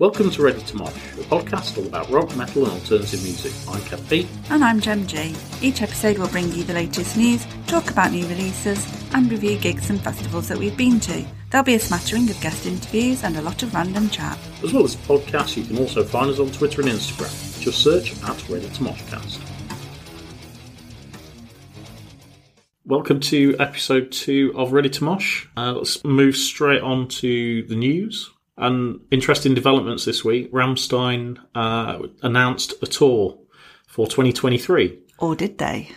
Welcome to Ready to Mosh, a podcast all about rock, metal, and alternative music. I'm Kev P. And I'm Gem J. Each episode will bring you the latest news, talk about new releases, and review gigs and festivals that we've been to. There'll be a smattering of guest interviews and a lot of random chat. As well as the podcast, you can also find us on Twitter and Instagram. Just search at Ready to Moshcast. Welcome to episode two of Ready to Mosh. Uh, let's move straight on to the news. And interesting developments this week. Rammstein uh, announced a tour for 2023. Or did they?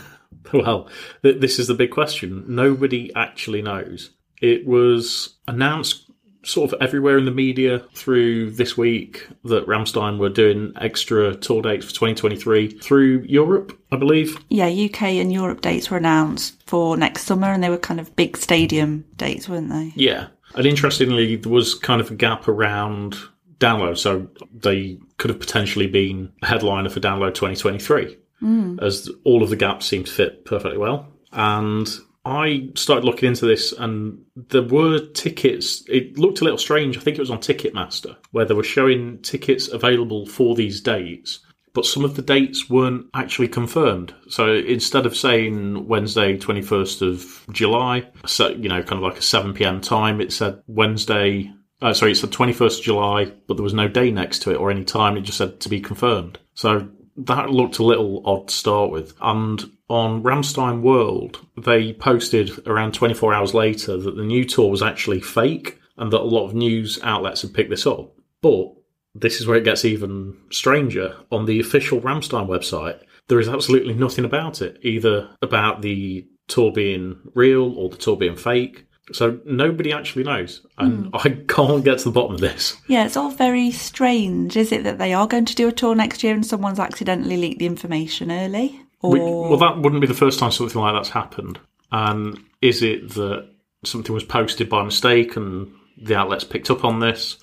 well, th- this is the big question. Nobody actually knows. It was announced sort of everywhere in the media through this week that Rammstein were doing extra tour dates for 2023 through Europe, I believe. Yeah, UK and Europe dates were announced for next summer and they were kind of big stadium dates, weren't they? Yeah. And interestingly, there was kind of a gap around download, so they could have potentially been a headliner for download 2023, mm. as all of the gaps seemed to fit perfectly well. And I started looking into this, and there were tickets. It looked a little strange. I think it was on Ticketmaster, where they were showing tickets available for these dates but some of the dates weren't actually confirmed. So instead of saying Wednesday, 21st of July, so, you know, kind of like a 7 p.m. time, it said Wednesday, uh, sorry, it said 21st July, but there was no day next to it or any time. It just said to be confirmed. So that looked a little odd to start with. And on Rammstein World, they posted around 24 hours later that the new tour was actually fake and that a lot of news outlets had picked this up. But this is where it gets even stranger. On the official Rammstein website, there is absolutely nothing about it, either about the tour being real or the tour being fake. So nobody actually knows, and mm. I can't get to the bottom of this. Yeah, it's all very strange. Is it that they are going to do a tour next year and someone's accidentally leaked the information early? Or... We, well, that wouldn't be the first time something like that's happened. And is it that something was posted by mistake and the outlets picked up on this?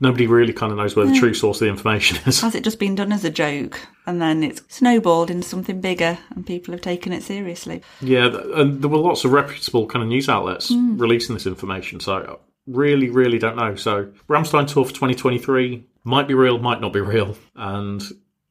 Nobody really kind of knows where the true source of the information is. Has it just been done as a joke and then it's snowballed into something bigger and people have taken it seriously? Yeah, and there were lots of reputable kind of news outlets mm. releasing this information. So really, really don't know. So Rammstein tour for 2023 might be real, might not be real. And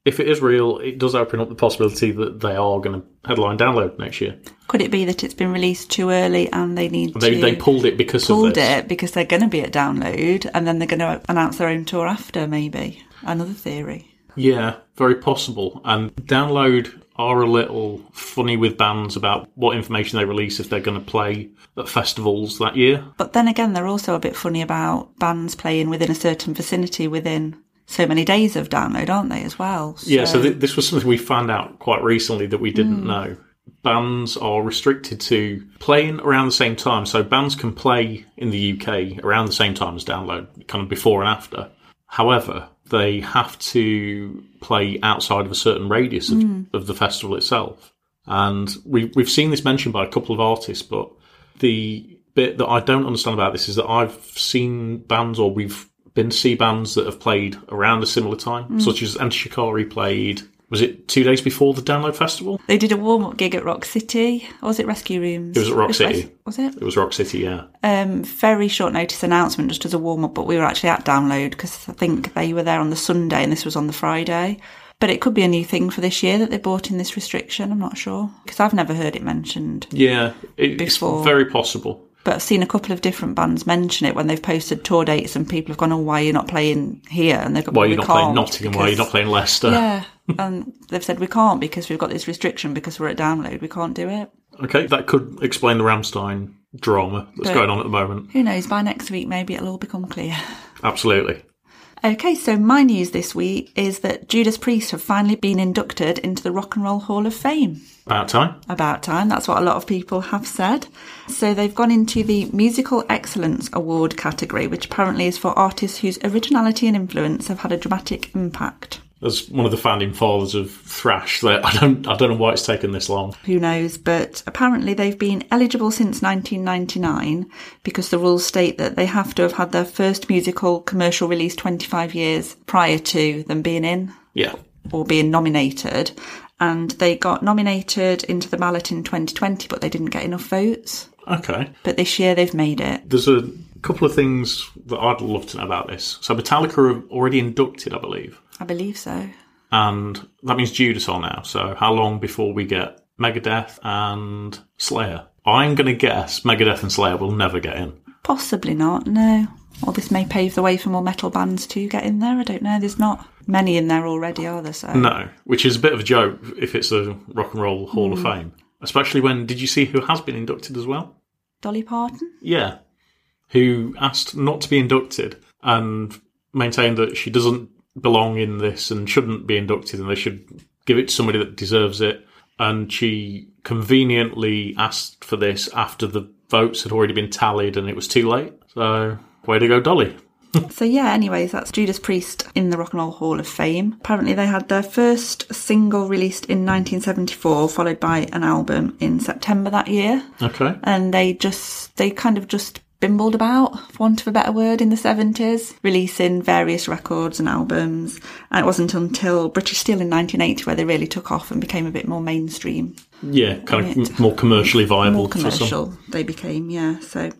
if it is real, it does open up the possibility that they are going to headline download next year. Could it be that it's been released too early and they need they, to they pulled it because pulled it because they're going to be at download and then they're going to announce their own tour after? Maybe another theory. Yeah, very possible. And download are a little funny with bands about what information they release if they're going to play at festivals that year. But then again, they're also a bit funny about bands playing within a certain vicinity within so many days of download, aren't they, as well? So... Yeah, so th- this was something we found out quite recently that we didn't mm. know. Bands are restricted to playing around the same time. So bands can play in the UK around the same time as download, kind of before and after. However, they have to play outside of a certain radius of, mm. of the festival itself. And we, we've seen this mentioned by a couple of artists, but the bit that I don't understand about this is that I've seen bands or we've been C bands that have played around a similar time, mm. such as Enter Shikari played. Was it two days before the Download Festival? They did a warm up gig at Rock City, or was it Rescue Rooms? It was at Rock City. was it? It was Rock City, yeah. Um, very short notice announcement just as a warm up, but we were actually at Download because I think they were there on the Sunday and this was on the Friday. But it could be a new thing for this year that they brought in this restriction. I'm not sure because I've never heard it mentioned. Yeah, it's before. very possible but I've seen a couple of different bands mention it when they've posted tour dates, and people have gone, "Oh, why are you not playing here?" And they've gone, "Why are you not playing Nottingham? Because, why are you not playing Leicester?" Yeah, and they've said we can't because we've got this restriction because we're at download. We can't do it. Okay, that could explain the Rammstein drama that's but going on at the moment. Who knows? By next week, maybe it'll all become clear. Absolutely. Okay, so my news this week is that Judas Priest have finally been inducted into the Rock and Roll Hall of Fame. About time. About time. That's what a lot of people have said. So they've gone into the Musical Excellence Award category, which apparently is for artists whose originality and influence have had a dramatic impact as one of the founding fathers of thrash. That I don't, I don't know why it's taken this long. Who knows? But apparently they've been eligible since 1999 because the rules state that they have to have had their first musical commercial release 25 years prior to them being in. Yeah. Or being nominated. And they got nominated into the ballot in 2020, but they didn't get enough votes. Okay. But this year they've made it. There's a A couple of things that I'd love to know about this. So Metallica are already inducted, I believe, I believe so. and that means Judas are now. So how long before we get Megadeth and Slayer? I'm going to guess Megadeth and Slayer will never get in. Possibly not, no. Or this may pave the way for more metal bands to get in there. I don't know. There's not many in there already, are there? So No, which is a bit of a joke if it's the Rock and Roll Hall Hmm. of Fame. Especially when, did you see who has been inducted as well? Dolly Parton? Yeah. Who asked not to be inducted and maintained that she doesn't belong in this and shouldn't be inducted and they should give it to somebody that deserves it. And she conveniently asked for this after the votes had already been tallied and it was too late. So, way to go, Dolly. So yeah, anyways, that's Judas Priest in the Rock and Roll Hall of Fame. Apparently they had their first single released in 1974, followed by an album in September that year. Okay. And they just, they kind of just bimbled about, for want of a better word, in the 70s, releasing various records and albums. And it wasn't until British Steel in 1980 where they really took off and became a bit more mainstream. Yeah, kind of more commercially viable. More commercial they became, yeah. So,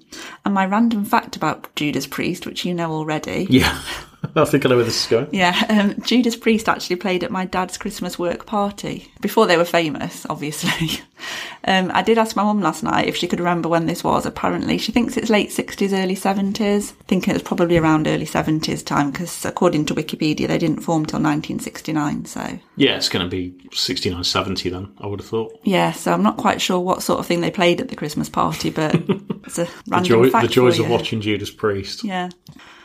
and my random fact about Judas Priest, which you know already. Yeah. I think I know where this is going. Yeah, um, Judas Priest actually played at my dad's Christmas work party before they were famous, obviously. um, I did ask my mum last night if she could remember when this was. Apparently, she thinks it's late 60s, early 70s. Thinking it was probably around early 70s time because, according to Wikipedia, they didn't form till 1969. So, Yeah, it's going to be 69, 70 then, I would have thought. yeah, so I'm not quite sure what sort of thing they played at the Christmas party, but it's a The, joy, fact the joys of watching Judas Priest. Yeah.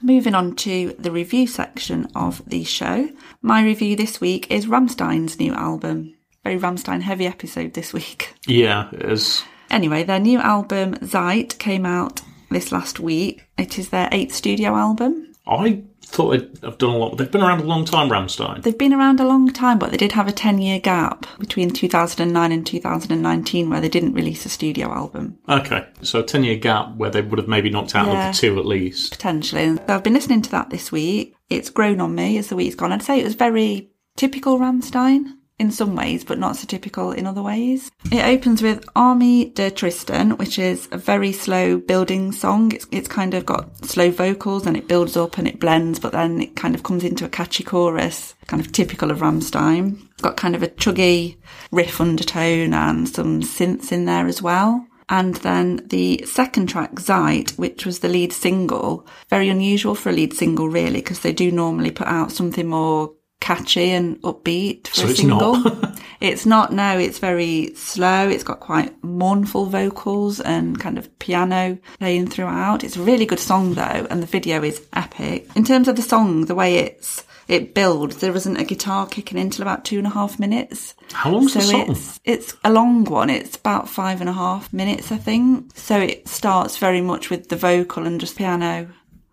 Moving on to the review section of the show. My review this week is Rammstein's new album. Very Rammstein heavy episode this week. Yeah, it's Anyway, their new album, Zeit, came out this last week. It is their eighth studio album. I thought they'd have done a lot. They've been around a long time, Rammstein. They've been around a long time, but they did have a 10 year gap between 2009 and 2019 where they didn't release a studio album. Okay, so a 10 year gap where they would have maybe knocked out Yeah. another two at least. potentially. So I've been listening to that this week. It's grown on me as the week's gone. I'd say it was very typical Rammstein in some ways, but not so typical in other ways. It opens with Armee der Tristen, which is a very slow building song. It's, it's kind of got slow vocals and it builds up and it blends, but then it kind of comes into a catchy chorus, kind of typical of Rammstein. It's got kind of a chuggy riff undertone and some synths in there as well. And then the second track, Zeit, which was the lead single, very unusual for a lead single, really, because they do normally put out something more catchy and upbeat for So a it's single. not. it's not, no, it's very slow. It's got quite mournful vocals and kind of piano playing throughout. It's a really good song, though, and the video is epic. In terms of the song, the way it's it builds, there isn't a guitar kicking in till about two and a half minutes. How long's So the song? it's it's a long one. It's about five and a half minutes, I think. So it starts very much with the vocal and just piano.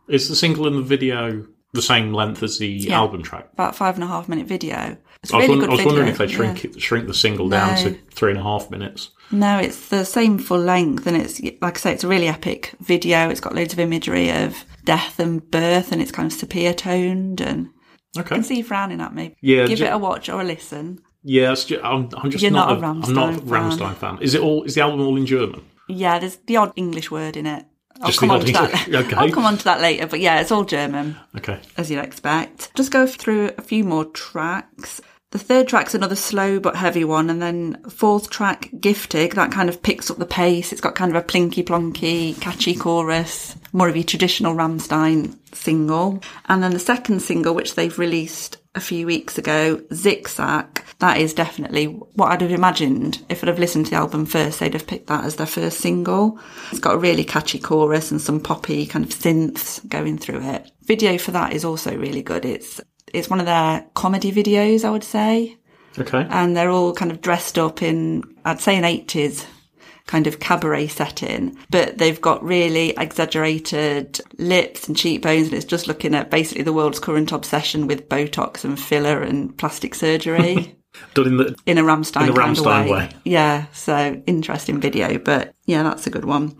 Is the single and the video the same length as the album track? About five and a half minute video. It's I was, really good I was wondering if they yeah. shrink it, shrink the single down to three and a half minutes. No, it's the same full length, and it's like I say, it's a really epic video. It's got loads of imagery of death and birth, and it's kind of sepia toned. And I Okay. can see you frowning at me. Yeah, give ju- it a watch or a listen. Yeah, it's ju- I'm, I'm just You're not, not a a, I'm not a Rammstein fan. Rammstein fan. Is it all? Is the album all in German? Yeah, there's the odd English word in it. I'll come on to that. Okay. I'll come on to that later. But yeah, it's all German. Okay. as you'd expect. Just go through a few more tracks. The third track's another slow but heavy one, and then fourth track, Giftig, that kind of picks up the pace. It's got kind of a plinky plonky, catchy chorus, more of your traditional Rammstein single. And then the second single, which they've released a few weeks ago, Zigzag, that is definitely what I'd have imagined if I'd have listened to the album first, they'd have picked that as their first single. It's got a really catchy chorus and some poppy kind of synths going through it. Video for that is also really good. It's it's one of their comedy videos, I would say, Okay. and they're all kind of dressed up in I'd say an 80s kind of cabaret setting, but they've got really exaggerated lips and cheekbones, and it's just looking at basically the world's current obsession with Botox and filler and plastic surgery. Done in the in a Rammstein, In a kind of way. way. Yeah, so interesting video, but yeah, that's a good one.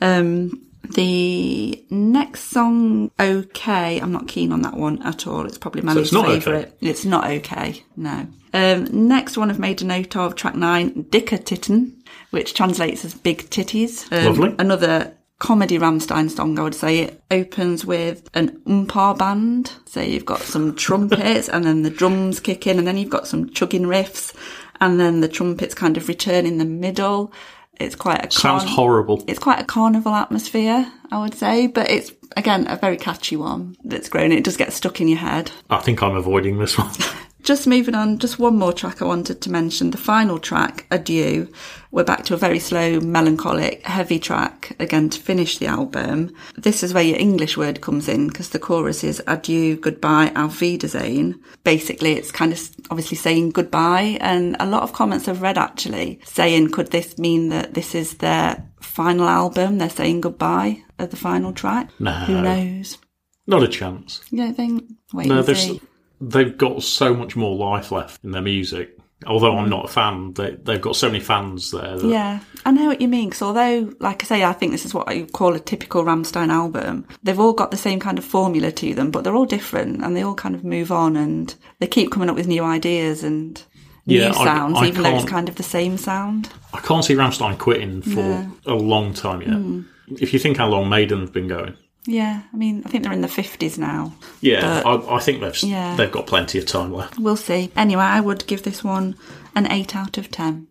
Um, the next song, okay, I'm not keen on that one at all. It's probably my So least not okay? favourite. It's not okay, no. Um, next one I've made a note of, track nine, Dicker Titten, which translates as big titties. Um, Lovely. Another comedy Rammstein song, I would say it opens with an oompah band. So you've got some trumpets and then the drums kick in and then you've got some chugging riffs and then the trumpets kind of return in the middle. It's quite a Sounds carn- horrible. It's quite a carnival atmosphere, I would say, but it's again a very catchy one that's grown. It does get stuck in your head. I think I'm avoiding this one. Just moving on, just one more track I wanted to mention. The final track, Adieu. We're back to a very slow, melancholic, heavy track again to finish the album. This is where your English word comes in because the chorus is Adieu, goodbye, auf Wiedersehen. Basically, it's kind of obviously saying goodbye. And a lot of comments I've read actually saying, could this mean that this is their final album? They're saying goodbye at the final track? No. Who knows? Not a chance. You don't think? Wait No, there's, see. They've got so much more life left in their music. Although I'm not a fan, they, they've got so many fans there. That, Yeah, I know what you mean. Because although, like I say, I think this is what you call a typical Rammstein album. They've all got the same kind of formula to them, but they're all different, and they all kind of move on, and they keep coming up with new ideas and new Yeah, I- sounds, I even though it's kind of the same sound. I can't see Rammstein quitting for. Hmm. a long time yet. If you think how long Maiden have been going, Yeah, I mean, I think they're in the fifties now. yeah, I, I think they've Yeah. they've got plenty of time left. We'll see. Anyway, I would give this one an eight out of ten.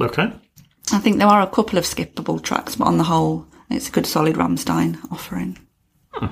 Okay, I think there are a couple of skippable tracks, but on the whole, it's a good solid Rammstein offering. Hmm.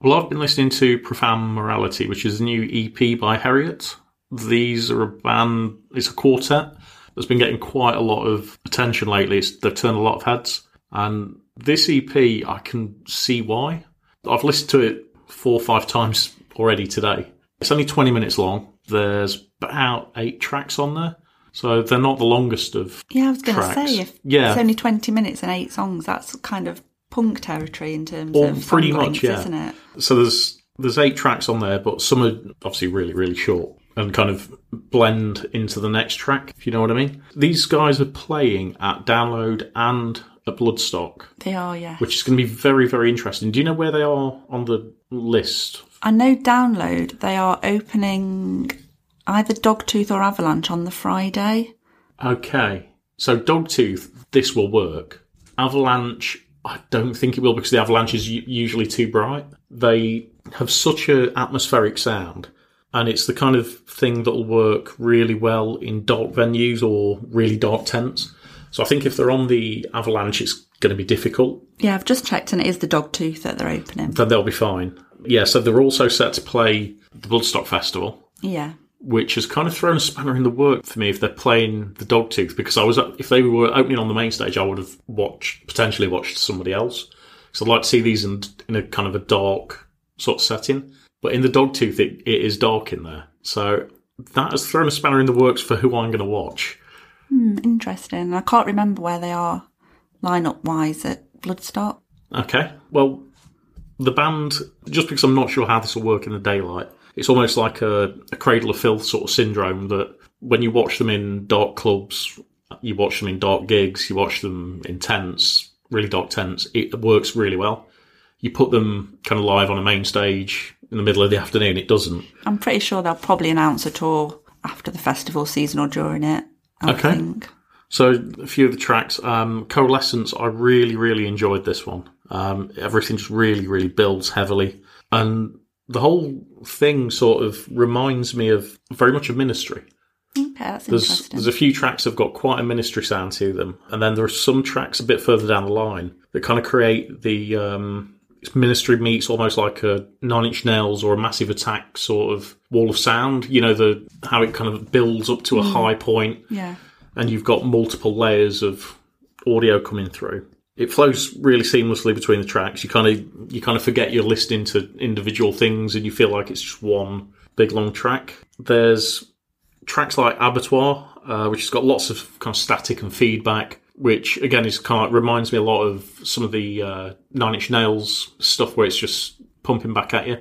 well, I've been listening to Profound Morality, which is a new EP by Heriot. These are a band; it's a quartet that's been getting quite a lot of attention lately. It's, they've turned a lot of heads, and this EP, I can see why. I've listened to it four or five times already today. It's only 20 minutes long. There's about eight tracks on there. So they're not the longest of Yeah, I was going to say if Yeah. it's only twenty minutes and eight songs, that's kind of punk territory in terms Well, of pretty much, lengths, yeah. isn't it? So there's there's eight tracks on there, but some are obviously really really short and kind of blend into the next track. If you know what I mean. These guys are playing at Download and Bloodstock, They are, yeah. which is going to be very very interesting. Do you know where they are on the list? I know Download. They are opening either Dogtooth or Avalanche on the Friday. Okay, so Dogtooth, this will work. Avalanche, I don't think it will because the Avalanche is usually too bright. They have such an atmospheric sound, and it's the kind of thing that'll work really well in dark venues or really dark tents. So I think if they're on the Avalanche, it's going to be difficult. Yeah, I've just checked, and it is the Dogtooth that they're opening. Then they'll be fine. Yeah, so they're also set to play the Bloodstock Festival. Yeah, which has kind of thrown a spanner in the work for me if they're playing the Dogtooth because I was if they were opening on the main stage I would have watched potentially watched somebody else so I'd like to see these in in a kind of a dark sort of setting but in the Dogtooth it, it is dark in there so that has thrown a spanner in the works for who I'm going to watch Hmm, interesting. I can't remember where they are line-up wise at Bloodstock. okay well the band just because I'm not sure how this will work in the daylight it's almost like a, a cradle of filth sort of syndrome that when you watch them in dark clubs you watch them in dark gigs, you watch them in tents, really dark tents, it works really well. You put them kind of live on a main stage in the middle of the afternoon, it doesn't. I'm pretty sure they'll probably announce a tour after the festival season or during it. I Okay. think. So a few of the tracks, um, Coalescence, I really, really enjoyed this one. Um, everything just really, really builds heavily. And the whole thing sort of reminds me of very much of Ministry. Okay, There's there's a few tracks that have got quite a ministry sound to them, and then there are some tracks a bit further down the line that kind of create the um, ministry meets almost like a Nine Inch Nails or a Massive Attack sort of wall of sound. You know the how it kind of builds up to a high point, yeah. and you've got multiple layers of audio coming through. It flows really seamlessly between the tracks. You kind of you kind of forget you're listening to individual things, and you feel like it's just one big long track. There's tracks like Abattoir, uh, which has got lots of kind of static and feedback, which again is kind of reminds me a lot of some of the uh, Nine Inch Nails stuff where it's just pumping back at you.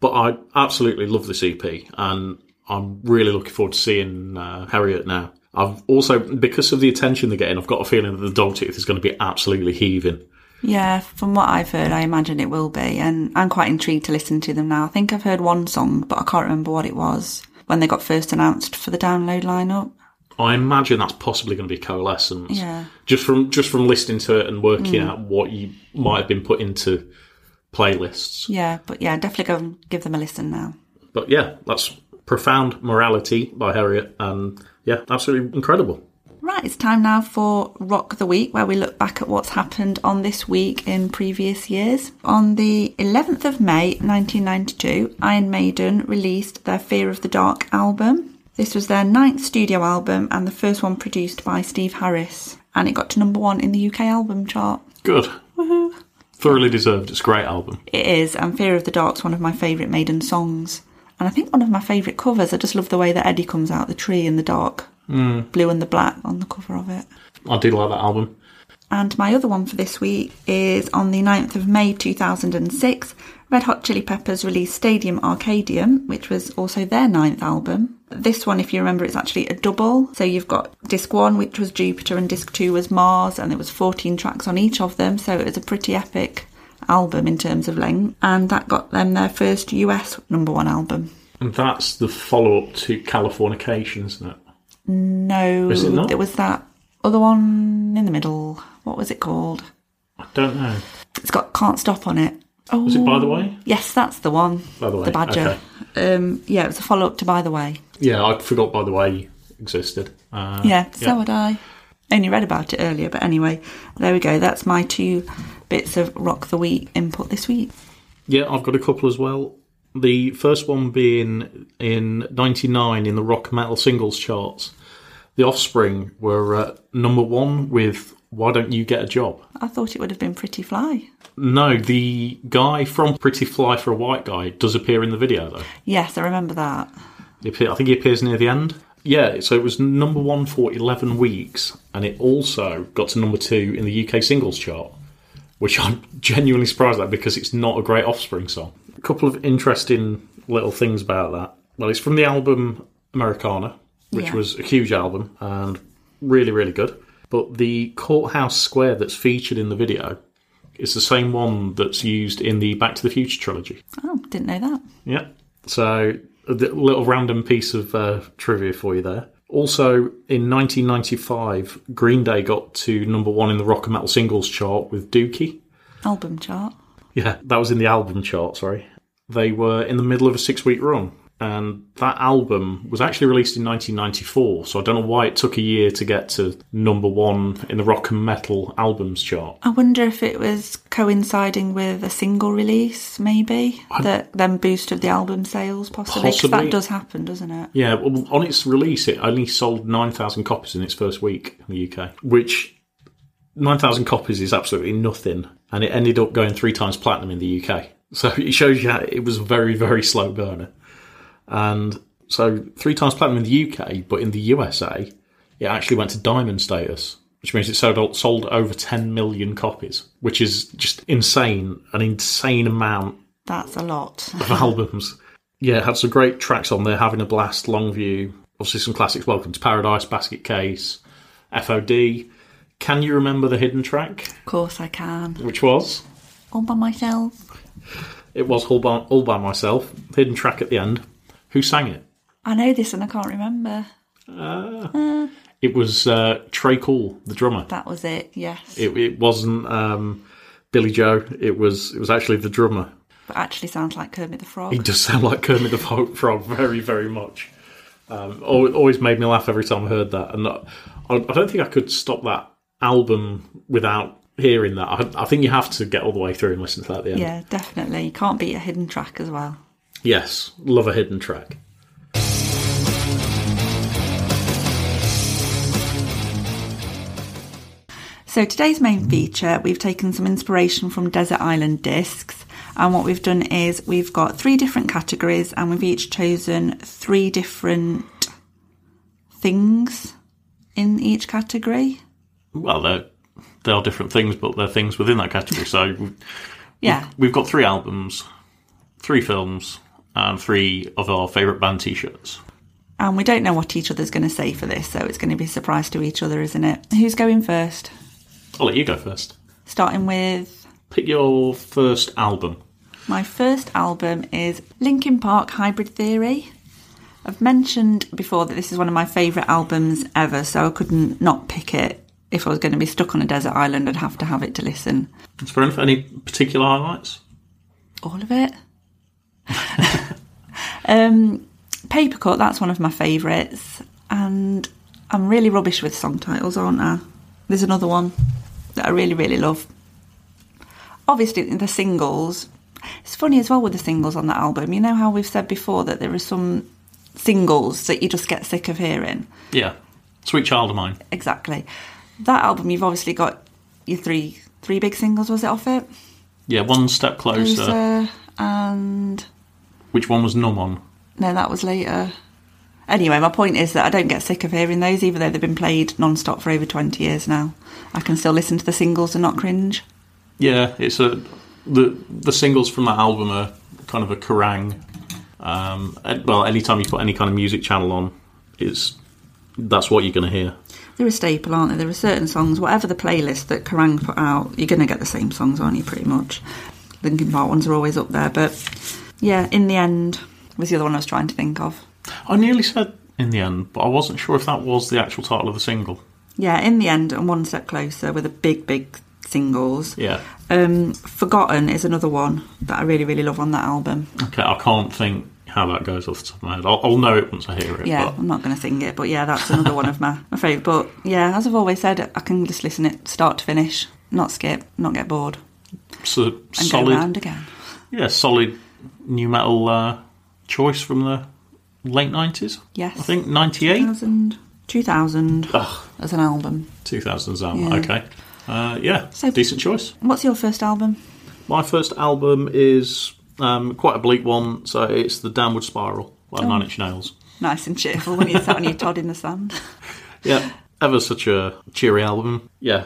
But I absolutely love this EP, and I'm really looking forward to seeing uh, Heriot now. I've also, because of the attention they're getting, I've got a feeling that the Dogtooth is going to be absolutely heaving. Yeah, from what I've heard, I imagine it will be, and I'm quite intrigued to listen to them now. I think I've heard one song, but I can't remember what it was when they got first announced for the download lineup. I imagine that's possibly going to be Coalescence. Yeah. Just from just from listening to it and working mm. out what you might have been put into playlists. Yeah, but yeah, definitely go and give them a listen now. But yeah, that's Profound Morality by Heriot, and yeah, absolutely incredible. Right, it's time now for Rock the Week, where we look back at what's happened on this week in previous years. On the 11th of May 1992, Iron Maiden released their Fear of the Dark album. This was their ninth studio album and the first one produced by Steve Harris, and it got to number one in the UK album chart. Good. Woohoo. Thoroughly deserved. It's a great album. It is, and Fear of the Dark's one of my favourite Maiden songs. And I think one of my favourite covers. I just love the way that Eddie comes out the tree in the dark. Hmm. Blue and the black on the cover of it. I do like that album. And my other one for this week is on the 9th of May 2006. Red Hot Chili Peppers released Stadium Arcadium, which was also their ninth album. This one, if you remember, it's actually a double. So you've got disc one, which was Jupiter, and disc two was Mars, and there was 14 tracks on each of them. So it was a pretty epic album in terms of length. And that got them their first US number one album. And that's the follow up to Californication, isn't it? No, Is it not? there was that other one in the middle. What was it called? I don't know. It's got Can't Stop on it. Oh, Was it By the Way? Yes, that's the one. By the Way, The Badger. Um, yeah, it was a follow up to By the Way. Yeah, I forgot By the Way existed. Uh, Yeah, so would I. Only read about it earlier, but anyway, there we go. That's my two bits of Rock the Week input this week. Yeah, I've got a couple as well. The first one being in 99 in the rock metal singles charts. The Offspring were uh, number one with Why Don't You Get a Job? I thought it would have been Pretty Fly. No, the guy from Pretty Fly for a White Guy does appear in the video, though. Yes, I remember that. I think he appears near the end. Yeah, so it was number one for 11 weeks, and it also got to number two in the UK singles chart, which I'm genuinely surprised at because it's not a great Offspring song. A couple of interesting little things about that. Well, it's from the album Americana, which Yeah. was a huge album and really, really good. But the courthouse square that's featured in the video is the same one that's used in the Back to the Future trilogy. Oh, didn't know that. Yeah. So a little random piece of uh, trivia for you there. Also, in 1995, Green Day got to number one in the rock and metal singles chart with Dookie. Album chart. Yeah, that was in the album chart, sorry. They were in the middle of a six week run, and that album was actually released in 1994, so I don't know why it took a year to get to number one in the rock and metal albums chart. I wonder if it was coinciding with a single release, maybe that then boosted the album sales, possibly. Possibly. that does happen, doesn't it? Yeah, well, on its release, it only sold 9,000 copies in its first week in the UK, which 9,000 copies is absolutely nothing. And it ended up going three times platinum in the UK. So it shows you how it was a very, very slow burner. And so three times platinum in the UK, but in the USA, it actually went to diamond status, which means it sold, sold over 10 million copies, which is just insane, an insane amount That's a lot. of albums. Yeah, it had some great tracks on there. Having a blast, Longview, obviously some classics. Welcome to Paradise, Basket Case, FOD. Can you remember the hidden track? Of course I can. Which was? All by myself. It was all by, all by myself. Hidden track at the end. Who sang it? I know this and I can't remember. It was uh, Tré Cool, the drummer. That was it, yes. It, it wasn't um, Billie Joe. It was it was actually the drummer. but actually sounds like Kermit the Frog. He does sound like Kermit the Frog Frog very, very much. Um, always made me laugh every time I heard that, and I, I don't think I could stop that album without hearing that. I, I think you have to get all the way through and listen to that at the end. Yeah, definitely. You can't beat a hidden track as well. Yes, love a hidden track. So today's main feature, we've taken some inspiration from Desert Island Discs. And what we've done is we've got three different categories and we've each chosen three different things in each category. Well, they're they are different things, but they're things within that category. So we've- Yeah. we've got three albums, three films, and three of our favourite band T-shirts. And we don't know what each other's going to say for this, so it's going to be a surprise to each other, isn't it? Who's going first? I'll let you go first. Starting with Pick your first album. My first album is Linkin Park Hybrid Theory. I've mentioned before that this is one of my favourite albums ever, so I couldn't not pick it. If I was going to be stuck on a desert island, I'd have to have it to listen. Is there any particular highlights? All of it. um, Papercut, that's one of my favourites. And I'm really rubbish with song titles, aren't I? There's another one that I really, really love. Obviously, the singles. It's funny as well with the singles on that album. You know how we've said before that there are some singles that you just get sick of hearing? Yeah. Sweet Child of Mine. Exactly. That album, you've obviously got your three three big singles, was it off it? Yeah, One Step Closer. Closer and. Which one was Numb on? No, that was later. Anyway, my point is that I don't get sick of hearing those, even though they've been played non-stop for over 20 years now. I can still listen to the singles and not cringe. Yeah, it's a the the singles from that album are kind of a Kerrang. Um, well, anytime you put any kind of music channel on, it's that's what you're going to hear. They're a staple, aren't they? There are certain songs, whatever the playlist that Kerrang put out, you're going to get the same songs, aren't you? Pretty much. Linkin Park ones are always up there, but yeah, in the end was the other one I was trying to think of. I nearly said in the end, but I wasn't sure if that was the actual title of the single. Yeah, in the end, and one step closer with the big, big singles. Yeah. Um, Forgotten is another one that I really, really love on that album. Okay, I can't think how that goes off the top of my head. I'll, I'll know it once I hear it. Yeah, but... I'm not going to sing it, but yeah, that's another one of my, my favourite. But yeah, as I've always said, I can just listen it start to finish, not skip, not get bored. So and solid. go round again. Yeah, solid nu metal uh, choice from the late 90s. Yes. I think 98? 2000, 2000 Ugh, as an album. 2000's album. Yeah. Okay. Uh, yeah, So- decent choice. What's your first album? My first album is um, quite a bleak one, so it's The Downward Spiral by Nine Inch Nails. Nice and cheerful when you're sat on your Todd in the sand. Yeah, ever such a cheery album. Yeah,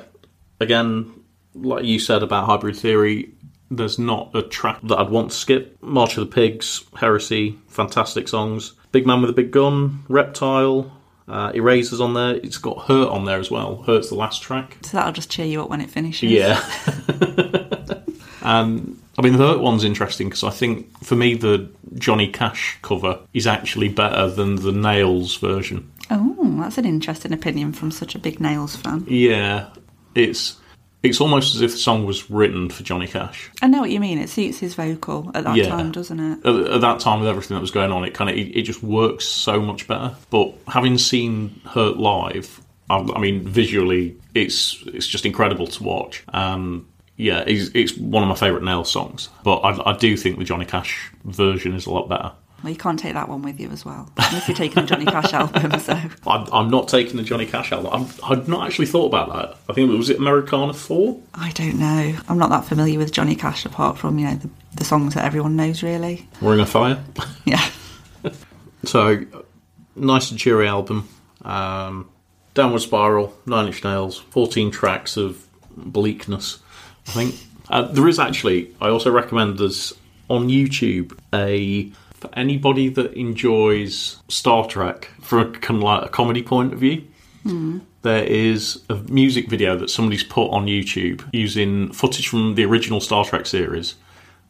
again, like you said about Hybrid Theory, there's not a track that I'd want to skip. March of the Pigs, Heresy, fantastic songs. Big Man with a Big Gun, Reptile, uh, Erasers on there. It's got Hurt on there as well. Hurt's the last track. So that'll just cheer you up when it finishes. Yeah. um, I mean, the Hurt one's interesting because I think for me the Johnny Cash cover is actually better than the Nails version. Oh, that's an interesting opinion from such a big Nails fan. Yeah, it's it's almost as if the song was written for Johnny Cash. I know what you mean. It suits his vocal at that Yeah. time, doesn't it? At, at that time, with everything that was going on, it kind of it, it just works so much better. But having seen Hurt live, I, I mean, visually, it's it's just incredible to watch. Um, yeah, it's, it's one of my favourite Nails songs. But I, I do think the Johnny Cash version is a lot better. Well, you can't take that one with you as well. Unless you're taking a Johnny Cash album, so. I'm, I'm not taking the Johnny Cash album. I'm, I'd not actually thought about that. I think it was it Americana Four. I don't know. I'm not that familiar with Johnny Cash apart from, you know, the, the songs that everyone knows, really. Ring of Fire. Yeah. So, nice and cheery album. Um, Downward Spiral, Nine Inch Nails, 14 tracks of bleakness, I think. Uh, there is actually, I also recommend there's on YouTube a, for anybody that enjoys Star Trek from a kind of like a comedy point of view, there is a music video that somebody's put on YouTube using footage from the original Star Trek series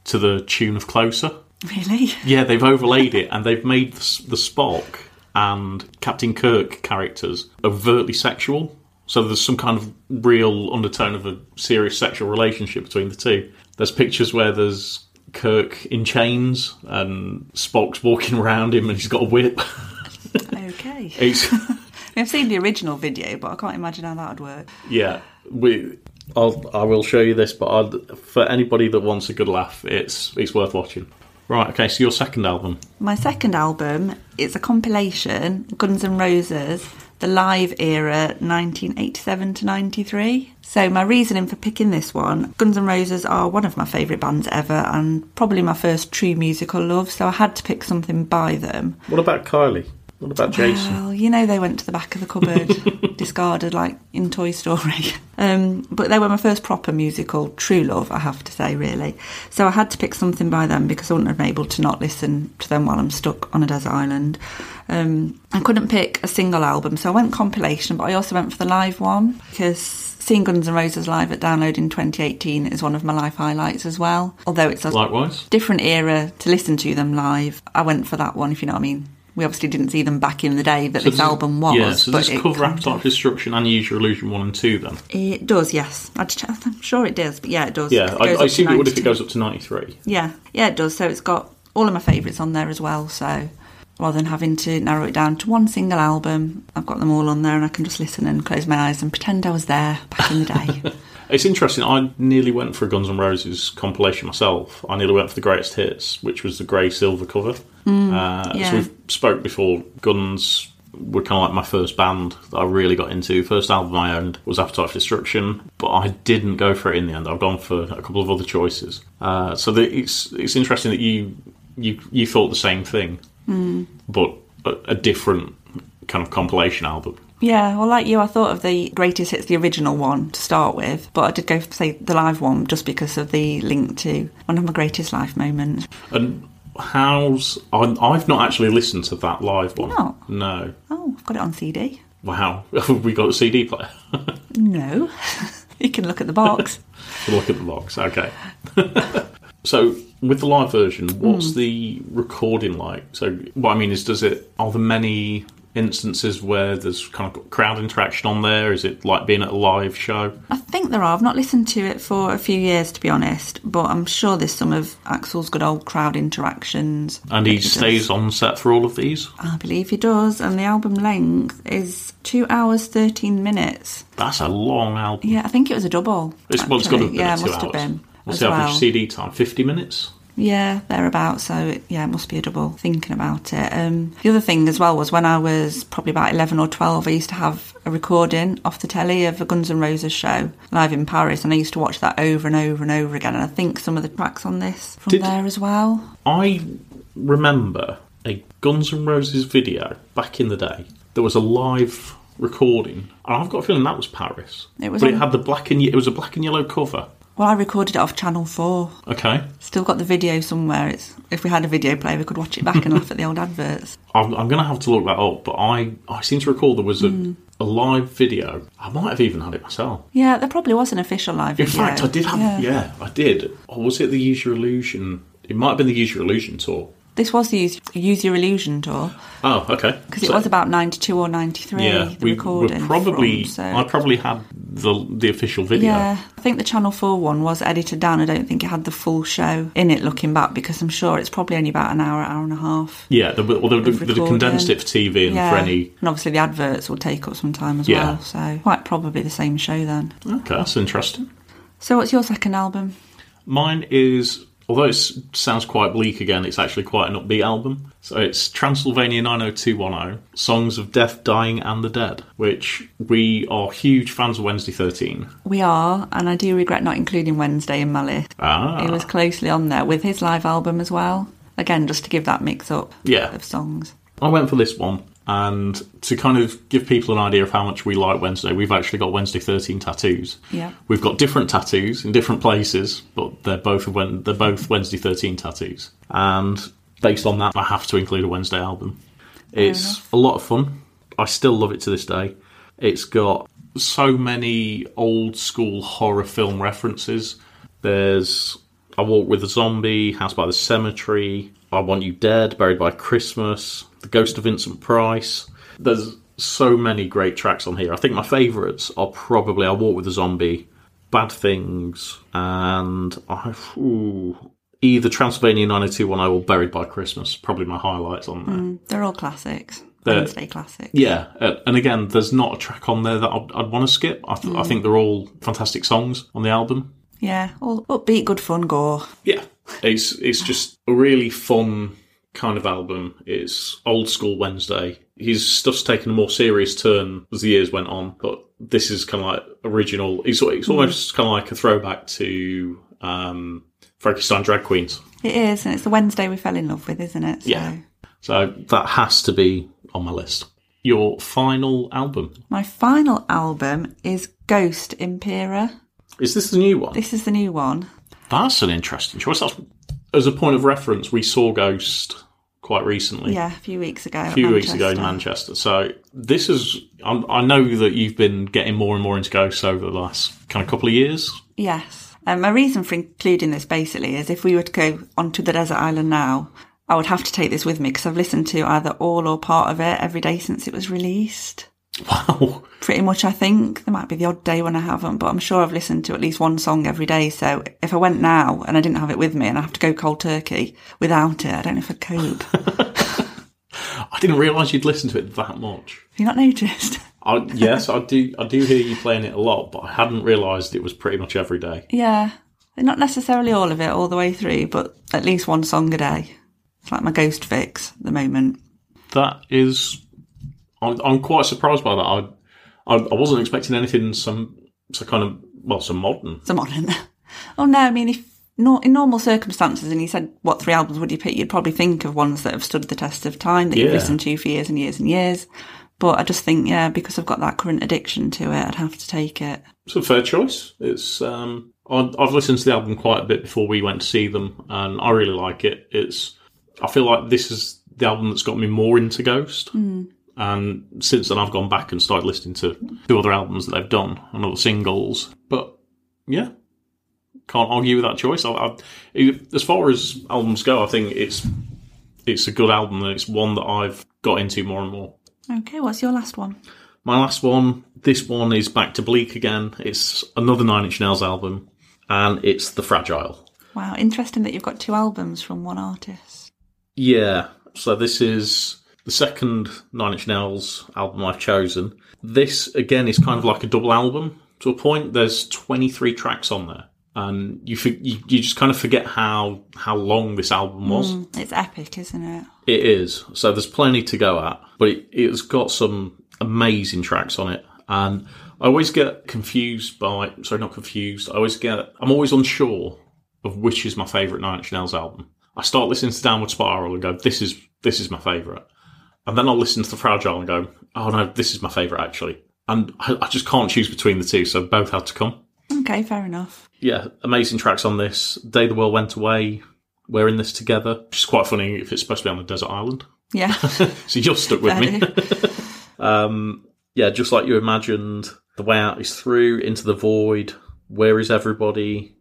to the tune of Closer. Really? Yeah, they've overlaid it and they've made the the Spock and Captain Kirk characters overtly sexual. So there's some kind of real undertone of a serious sexual relationship between the two. There's pictures where there's Kirk in chains and Spock's walking around him and he's got a whip. Okay. It's I've seen the original video, but I can't imagine how that would work. yeah. We I'll I will show you this, but I'd, for anybody that wants a good laugh, it's it's worth watching. Right. Okay. So your second album. My second album is a compilation, Guns N' Roses, the live era, 1987 to 93. So my reasoning for picking this one, Guns N' Roses are one of my favourite bands ever and probably my first true musical love, so I had to pick something by them. What about Kylie? What about Jason? Well, you know they went to the back of the cupboard, discarded like in Toy Story. Um, but they were my first proper musical, true love, I have to say, really. So I had to pick something by them because I wouldn't have been able to not listen to them while I'm stuck on a desert island. Um, I couldn't pick a single album, so I went compilation, but I also went for the live one because seeing Guns N' Roses live at Download in 2018 is one of my life highlights as well. Although it's a Likewise. different era to listen to them live, I went for that one, if you know what I mean. We obviously didn't see them back in the day that this does it- album was. Yeah, so but does this cover Appetite for Destruction and Use Your Illusion 1 and 2 then? It does, yes. Ch- I'm sure it does, but yeah, it does. Yeah, 'cause I, I assume it would if it goes up to 93. Yeah, yeah, it does. So it's got all of my favourites on there as well. So rather than having to narrow it down to one single album, I've got them all on there and I can just listen and close my eyes and pretend I was there back in the day. It's interesting. I nearly went for a Guns N' Roses compilation myself. I nearly went for the greatest hits, which was the grey silver cover. uh, Mm, yeah. So we've spoke before. Guns were kind of like my first band that I really got into. First album I owned was Appetite for Destruction, but I didn't go for it in the end. I've gone for a couple of other choices. Uh, so the, it's it's interesting that you you you thought the same thing, Mm. but a, a different kind of compilation album. yeah, well, like you, I thought of the greatest hits, the original one to start with, but I did go for, say, the live one just because of the link to one of my greatest life moments. And how's I, I've not actually listened to that live one. not? No. Oh, I've got it on CD. Wow. we got a CD player. No. you can look at the box. Look at the box, Okay. so with the live version, what's Hmm. the recording like? So what I mean is, does it are there many instances where there's kind of crowd interaction on there? Is it like being at a live show? I think there are. I've not listened to it for a few years, to be honest, but I'm sure there's some of Axl's good old crowd interactions. And he does. stays on set for all of these. I believe he does, and the album length is two hours thirteen minutes. That's a long album. Yeah, I think it was a double. It's, well, it's got to have been yeah, two must hours. have been. What's the average well. CD time? Fifty minutes. Yeah, thereabouts. So it, yeah, it must be a double. Thinking about it, um, the other thing as well was when I was probably about eleven or twelve, I used to have a recording off the telly of a Guns N' Roses show live in Paris, and I used to watch that over and over and over again. And I think some of the tracks on this from Did- there as well. I remember a Guns N' Roses video back in the day. There was a live recording, and I've got a feeling that was Paris. It was but it had the black and it was a black and yellow cover. Well, I recorded it off Channel Four. Okay, Still got the video somewhere. It's if we had a video player, we could watch it back and laugh at the old adverts. I'm, I'm going to have to look that up. But I I seem to recall there was a, Hmm. a live video. I might have even had it myself. Yeah, there probably was an official live video. In video. fact, I did have. Yeah. I did. Or was it the Use Your Illusion? It might have been the Use Your Illusion tour. This was the Use, Use Your Illusion tour Oh, okay. because it was about ninety two or ninety three. yeah. the We recording were probably. from, so- I probably had the the official video. Yeah, I think the Channel 4 one was edited down. I don't think it had the full show in it looking back because I'm sure it's probably only about an hour, hour and a half. Yeah, the, well, they, they, they condensed it for TV and yeah. for any. And obviously the adverts will take up some time as Yeah. well. So quite probably the same show then. Okay, that's interesting. So what's your second album? Mine is, although it sounds quite bleak again, it's actually quite an upbeat album. So it's Transylvania 90210, Songs of Death, Dying and the Dead, which we are huge fans of Wednesday 13. We are, and I do regret not including Wednesday in my list. Ah, It was closely on there with his live album as well. Again, just to give that mix up Yeah. of songs. I went for this one. And to kind of give people an idea of how much we like Wednesday, we've actually got Wednesday 13 tattoos. Yeah. We've got different tattoos in different places, but they're both when they're both Wednesday 13 tattoos. And based on that, I have to include a Wednesday album. It's a lot of fun. I still love it to this day. It's got so many old school horror film references. There's I Walk with a Zombie, House by the Cemetery, I Want You Dead, Buried by Christmas, The Ghost of Vincent Price. There's so many great tracks on here. I think my favourites are probably I Walk with a Zombie, Bad Things, and I, ooh, either Transylvania 90210 or Buried by Christmas. Probably my highlights on there. They're all classics. They're- Wednesday classics. Yeah, uh, and again, there's not a track on there that I'd, I'd want to skip. I, th- I think they're all fantastic songs on the album. Yeah, all upbeat, good fun, gore. Yeah, it's it's just a really fun kind of album. It's old school Wednesday. His stuff's taken a more serious turn as the years went on, but this is kind of like original. It's it's almost kind of like a throwback to um, Frankenstein drag queens. It is, and it's the Wednesday we fell in love with, isn't it? So, Yeah. So that has to be on my list. Your final album My final album is Ghost Impera. is this the new one? This is the new one. That's an interesting choice. That's, as a point of reference, we saw Ghost quite recently. Yeah, a few weeks ago. a few weeks ago in Manchester. So this is, I'm, I know that you've been getting more and more into Ghost over the last kind of couple of years. Yes. Um, my reason for including this basically is if we were to go onto the desert island now, I would have to take this with me because I've listened to either all or part of it every day since it was released. Wow. Pretty much, I think. There might be the odd day when I haven't, but I'm sure I've listened to at least one song every day. So if I went now and I didn't have it with me and I have to go cold turkey without it, I don't know if I'd cope. I didn't realise you'd listened to it that much. Have you not noticed? I, yes, I do. I do hear you playing it a lot, but I hadn't realised it was pretty much every day. Yeah. Not necessarily all of it all the way through, but at least one song a day. It's like my ghost fix at the moment. That is, I'm, I'm quite surprised by that. I, I, I wasn't expecting anything some, some kind of well, some modern. Some modern. oh no, I mean, if not in normal circumstances, and you said what three albums would you pick, you'd probably think of ones that have stood the test of time that you've Yeah. listened to for years and years and years. But I just think, yeah, because I've got that current addiction to it, I'd have to take it. It's a fair choice. It's um, I, I've listened to the album quite a bit before we went to see them, and I really like it. It's I feel like this is the album that's got me more into Ghost. And since then, I've gone back and started listening to two other albums that they've done and other singles. But yeah, can't argue with that choice. I, I, as far as albums go, I think it's it's a good album and it's one that I've got into more and more. Okay, what's your last one? My last one, this one is back to Bleak again. It's another Nine Inch Nails album, and it's The Fragile. Wow, interesting that you've got two albums from one artist. Yeah, so this is the second Nine Inch Nails album I've chosen. This, again, is kind of like a double album to a point. There's 23 tracks on there. And you, you you just kind of forget how how long this album was. Mm, It's epic, isn't it? It is. So there's plenty to go at, but it, it's got some amazing tracks on it. And I always get confused by, sorry, not confused. I always get, I'm always unsure of which is my favourite Nine Inch Nails album. I start listening to Downward Spiral and go, this is, this is my favourite. And then I'll listen to The Fragile and go, oh no, this is my favourite actually. And I, I just can't choose between the two, so both had to come. Okay, fair enough. Yeah, amazing tracks on this. Day the World Went Away, We're in This Together, which is quite funny if it's supposed to be on a desert island. Yeah. So you're stuck with me. um, yeah, just like you imagined, the way out is through into the void. Where is everybody?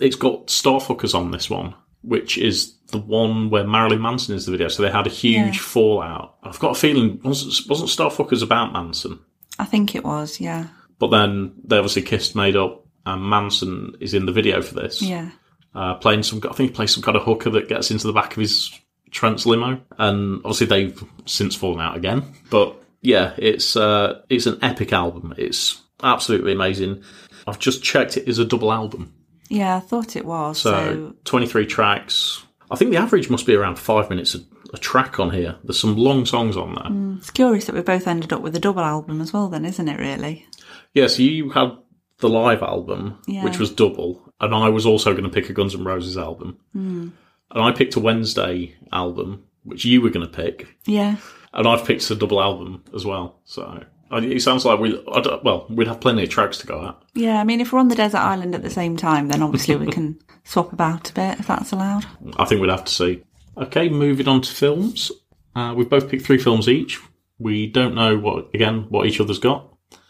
It's got Starfuckers on this one, which is the one where Marilyn Manson is the video. So they had a huge Yeah. fallout. I've got a feeling wasn't wasn't Starfuckers about Manson, I think it was, yeah. but then they obviously kissed, made up, and Manson is in the video for this. Yeah. uh, playing some. I think he plays some kind of hooker that gets into the back of his Trent's limo, and obviously they've since fallen out again. But yeah, it's uh, it's an epic album. It's absolutely amazing. I've just checked; it is a double album, Yeah, I thought it was. so, So, twenty three tracks. I think the average must be around five minutes a, a track on here. There's some long songs on there. Mm, it's curious that we both ended up with a double album as well, then, isn't it, really? Yeah, so you had the live album, Yeah. which was double, and I was also going to pick a Guns N' Roses album, mm. and I picked a Wednesday album, which you were going to pick. Yeah. And I've picked a double album as well. So it sounds like we well we'd have plenty of tracks to go at. Yeah, I mean, if we're on the desert island at the same time, then obviously we can swap about a bit if that's allowed. I think we'd have to see. Okay, moving on to films. Uh, we've both picked three films each. We don't know what, again, what each other's got.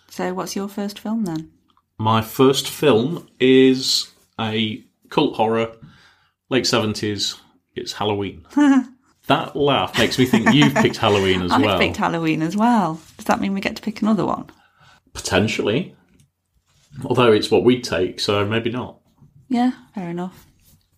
So, what's your first film then? My first film is a cult horror, late 70s. It's Halloween. that laugh makes me think you've picked Halloween as well. I've picked Halloween as well. Does that mean we get to pick another one? Potentially. Although it's what we take, so maybe not. Yeah, fair enough.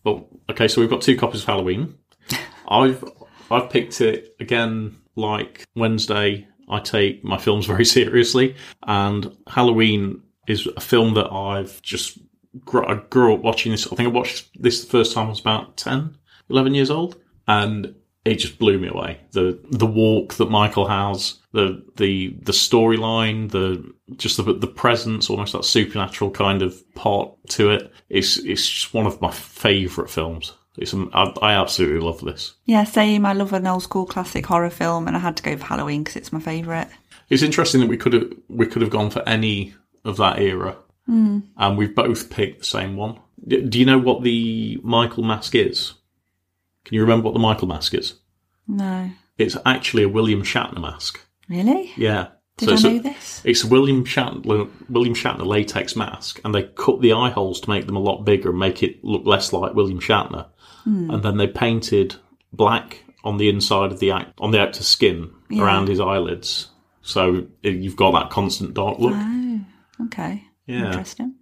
Well, okay, so we've got two copies of Halloween. I've I've picked it again. Like Wednesday, I take my films very seriously, and Halloween is a film that I've just gr- I grew up watching this. I think I watched this the first time I was about 10, 11 years old, and it just blew me away. The the walk that Michael has, the the the storyline, the just the the presence, almost that supernatural kind of part to it. It's it's just one of my favourite films. It's um, I, I absolutely love this. Yeah, same. I love an old school classic horror film, and I had to go for Halloween because it's my favourite. It's interesting that we could have we could have gone for any of that era, mm. and we've both picked the same one. Do you know what the Michael mask is? Can you remember what the Michael mask is? No. It's actually a William Shatner mask. Really? Yeah. Did it's I a- know this? It's a William Shatner, William Shatner latex mask, and they cut the eye holes to make them a lot bigger and make it look less like William Shatner. And then they painted black on the inside of the act on the actor's skin Yeah. around his eyelids. So uh, you've got that constant dark look. Oh, okay. Yeah. Interesting.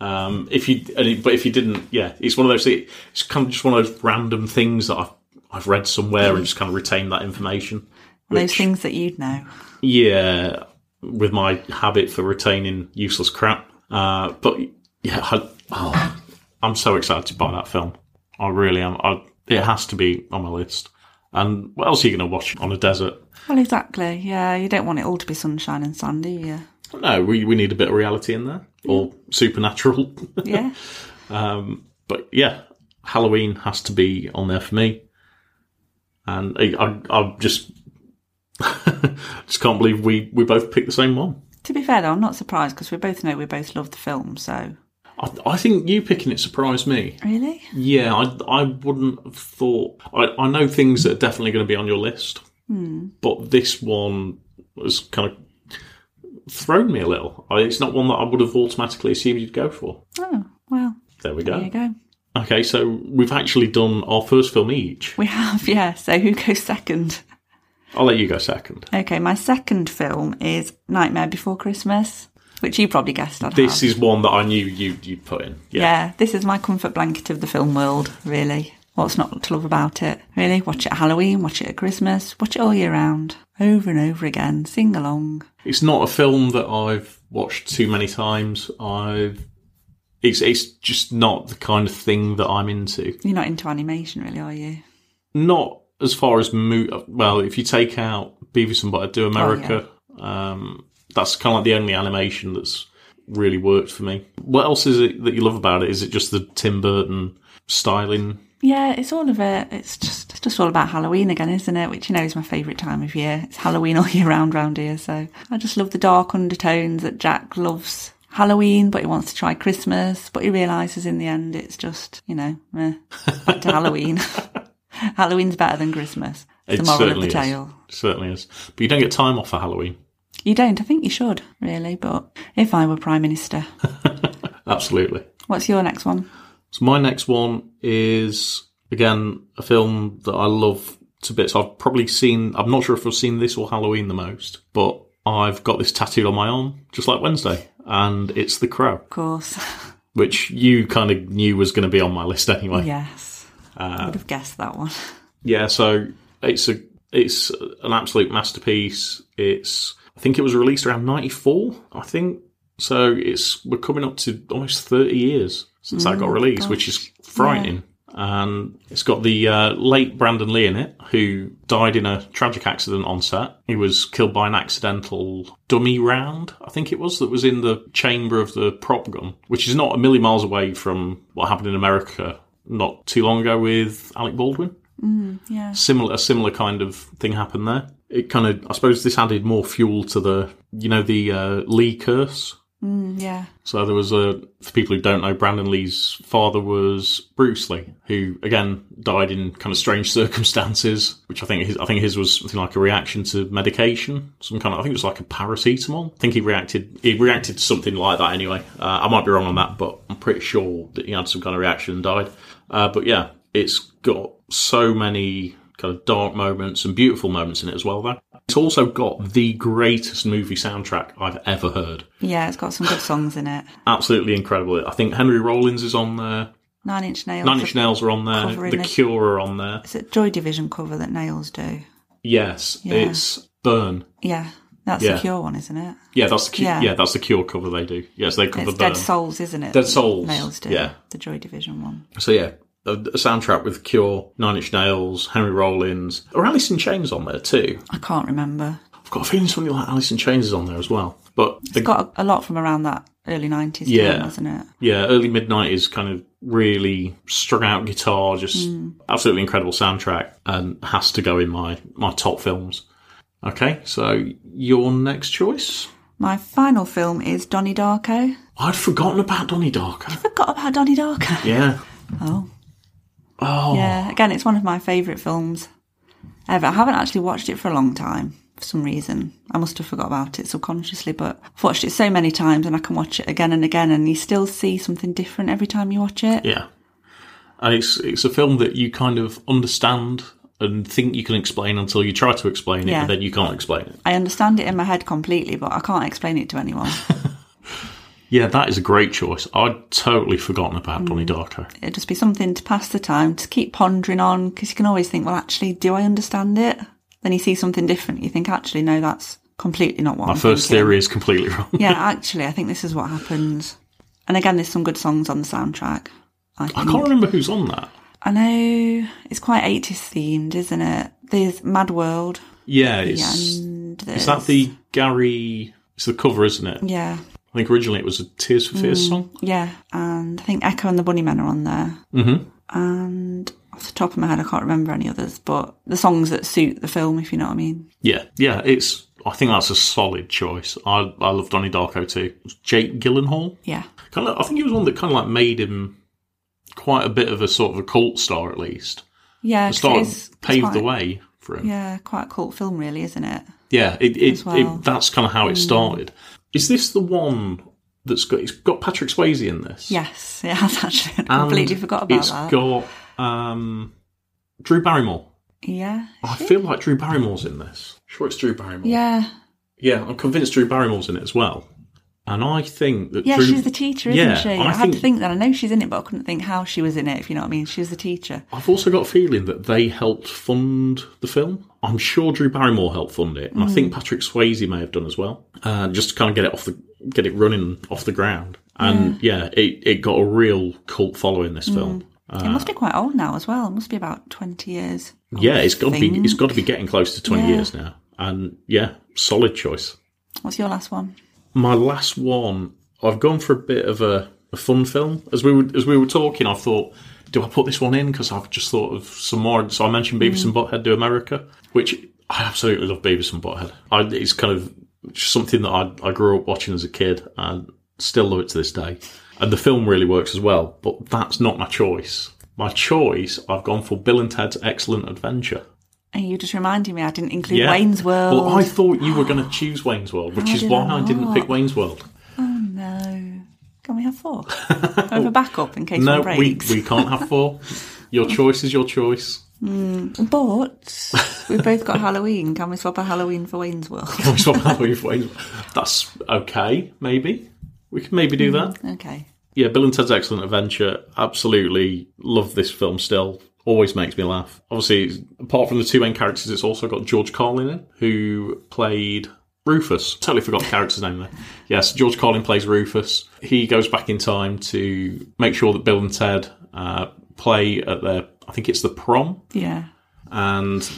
Um, if you, it, but if you didn't, yeah, it's one of those. It's kind of just one of those random things that I've I've read somewhere and just kind of retained that information. Those things that you'd know. Yeah, with my habit for retaining useless crap. Uh, but yeah, I, oh, I'm so excited by that film. I really am. I, it has to be on my list. And what else are you going to watch on a desert? Well, exactly. Yeah, you don't want it all to be sunshine and sun, do you? No, we, we need a bit of reality in there, or supernatural. Yeah. Um, but yeah, Halloween has to be on there for me. And I, I, I just, just can't believe we, we both picked the same one. to be fair, though, I'm not surprised because we both know we both love the film. So, I, I think you picking it surprised me. really, Yeah, I, I wouldn't have thought. I, I know things that are definitely going to be on your list, but this one was kind of thrown me a little. It's not one that I would have automatically assumed you'd go for. oh well, There we go. there you go. Okay, so we've actually done our first film each. We have, yeah. So who goes second? I'll let you go second. Okay, my second film is Nightmare Before Christmas, which you probably guessed I'd This have. is one that I knew you you'd put in. Yeah. yeah, this is my comfort blanket of the film world. Really, what's not to love about it? Really, watch it at Halloween, watch it at Christmas, watch it all year round, over and over again. Sing along. It's not a film that I've watched too many times. I've it's it's just not the kind of thing that I'm into. You're not into animation, really, are you? not as far as mo- well if you take out beavis and butthead do america um, that's kind of like the only animation that's really worked for me what else is it that you love about it is it just the tim burton styling Yeah, it's all of it. It's just it's just all about Halloween again, isn't it? Which you know is my favourite time of year. It's Halloween all year round round here, so I just love the dark undertones that Jack loves Halloween, but he wants to try Christmas, but he realises in the end it's just, you know, eh, back to Halloween. Halloween's better than Christmas. It's it the moral of the is tale. It certainly is but you don't get time off for halloween You don't, I think you should, really, but if I were Prime Minister. absolutely What's your next one? So my next one is again a film that i love to bits i've probably seen i'm not sure if i've seen this or halloween the most but i've got this tattooed on my arm just like wednesday and it's the crow Of course. which you kind of knew was going to be on my list anyway. yes. Uh, I would have guessed that one. Yeah, so it's a it's an absolute masterpiece. It's I think it was released around '94, I think. So it's we're coming up to almost 30 years since that got released, which is frightening. And it's got the uh, late Brandon Lee in it, who died in a tragic accident on set. He was killed by an accidental dummy round, I think it was, that was in the chamber of the prop gun, which is not a million miles away from what happened in America not too long ago with Alec Baldwin Yeah. similar a similar kind of thing happened there. It kind of, I suppose, this added more fuel to the, you know, the uh, Lee curse. Mm, yeah. So there was a, for people who don't know, Brandon Lee's father was Bruce Lee, who again died in kind of strange circumstances. Which I think his, I think his was something like a reaction to medication, some kind of, I think it was like a paracetamol. I think he reacted, he reacted to something like that anyway. Uh, I might be wrong on that, but I'm pretty sure that he had some kind of reaction and died. Uh, but yeah, it's got so many kind of dark moments and beautiful moments in it as well. Though it's also got the greatest movie soundtrack I've ever heard Yeah, it's got some good songs in it. absolutely incredible. I think Henry Rollins is on there. Nine Inch Nails. Nine Inch Nails are on there. The. Cure are on there. Is it Joy Division cover that Nails do? Yes, Yeah. it's Burn. Yeah, that's Yeah. the Cure one, isn't it? Yeah, that's the Cure. Yeah. Yeah. that's the Cure cover they do. Yes, they cover It's Burn. Dead Souls, isn't it? Dead Souls, Nails do. yeah. the Joy Division one. So yeah, a, a soundtrack with Cure, Nine Inch Nails, Henry Rollins, or Alice in Chains on there too. I can't remember. I've got a feeling something like Alice in Chains is on there as well. But the, got a, a lot from around that early nineties Yeah. time, hasn't it? yeah, early mid nineties kind of really strung out guitar, just Hmm. absolutely incredible soundtrack, and has to go in my my top films. Okay, so your next choice? My final film is Donnie Darko. I'd forgotten about Donnie Darko. I forgot about Donnie Darko. Yeah. Oh, Oh, yeah. Again, it's one of my favourite films ever. I haven't actually watched it for a long time for some reason. I must have forgot about it subconsciously, but I've watched it so many times and I can watch it again and again, and you still see something different every time you watch it. yeah. and it's it's a film that you kind of understand and think you can explain until you try to explain it, Yeah. and then you can't explain it. I understand it in my head completely, but I can't explain it to anyone. Yeah, that is a great choice. I'd totally forgotten about Donnie mm. Darko. It'd just be something to pass the time, to keep pondering on, because you can always think, well, actually, do I understand it? Then you see something different. You think, actually, no, that's completely not what My I'm first thinking. theory is completely wrong. Yeah, actually, I think this is what happens. And again, there's some good songs on the soundtrack. I I can't remember who's on that. I know it's quite 80s themed, isn't it? There's Mad World. Yeah, it's And is that the Gary? It's the cover, isn't it? Yeah, I think originally it was a Tears for Fears song. yeah. And I think Echo and the Bunnymen are on there. Mm-hmm. And off the top of my head, I can't remember any others, but the songs that suit the film, if you know what I mean. Yeah, yeah. It's. I think that's a solid choice. I I love Donnie Darko too. Jake Gyllenhaal. Yeah. Kind of. I think he was one that kind of like made him quite a bit of a sort of a cult star, at least. Yeah, The 'cause star it is- paved quite- the way for him. Yeah, quite a cult film, really, isn't it? Yeah, it, it, well. Mm. it that's kind of how it started. Is this the one that's got? It's got Patrick Swayze in this. Yes, it has actually. I completely forgot about It's that. It's got um, Drew Barrymore. yeah. I feel like Drew Barrymore's in this. Sure, it's Drew Barrymore. Yeah. yeah. I'm convinced Drew Barrymore's in it as well. And I think that Yeah, she's the teacher, isn't Yeah, she? I I, had think- to think that. I know she's in it, but I couldn't think how she was in it, if you know what I mean. She was the teacher. I've also got a feeling that they helped fund the film. I'm sure Drew Barrymore helped fund it, and I Mm. think Patrick Swayze may have done as well, uh, just to kind of get it off the get it running off the ground. And yeah, it, it got a real cult following this film. it must be quite old now as well. It must be about 20 years. I Yeah, it's got to be it's got to be getting close to 20 Yeah. years now. And yeah, solid choice. What's your last one? My last one, I've gone for a bit of a, a fun film. As we were as we were talking, I thought, do I put this one in? Because I've just thought of some more. So I mentioned mm. Beavis and Butthead Do America, which I absolutely love. Beavis and Butthead. I, it's kind of something that I, I grew up watching as a kid and still love it to this day. And the film really works as well. But that's not my choice. My choice, I've gone for Bill and Ted's Excellent Adventure. And you just reminded me I didn't include Yeah. Wayne's World. Well, I thought you were going to choose Wayne's World, which is why I I didn't pick Wayne's World. Oh no. Can we have four? I have a backup in case No, one we, breaks. we can't have four. Your choice is your choice. Hmm, but we've both got Halloween. Can we swap a Halloween for Wayne's World? Can we swap Halloween for Wayne's World? That's okay, maybe. We can maybe do that. okay. Yeah, Bill and Ted's Excellent Adventure. Absolutely love this film still. Always makes me laugh. Obviously, apart from the two main characters, it's also got George Carlin in, who played Rufus. Totally forgot the character's name there. Yes, George Carlin plays Rufus. He goes back in time to make sure that Bill and Ted uh, play at their, I think it's the prom. Yeah. and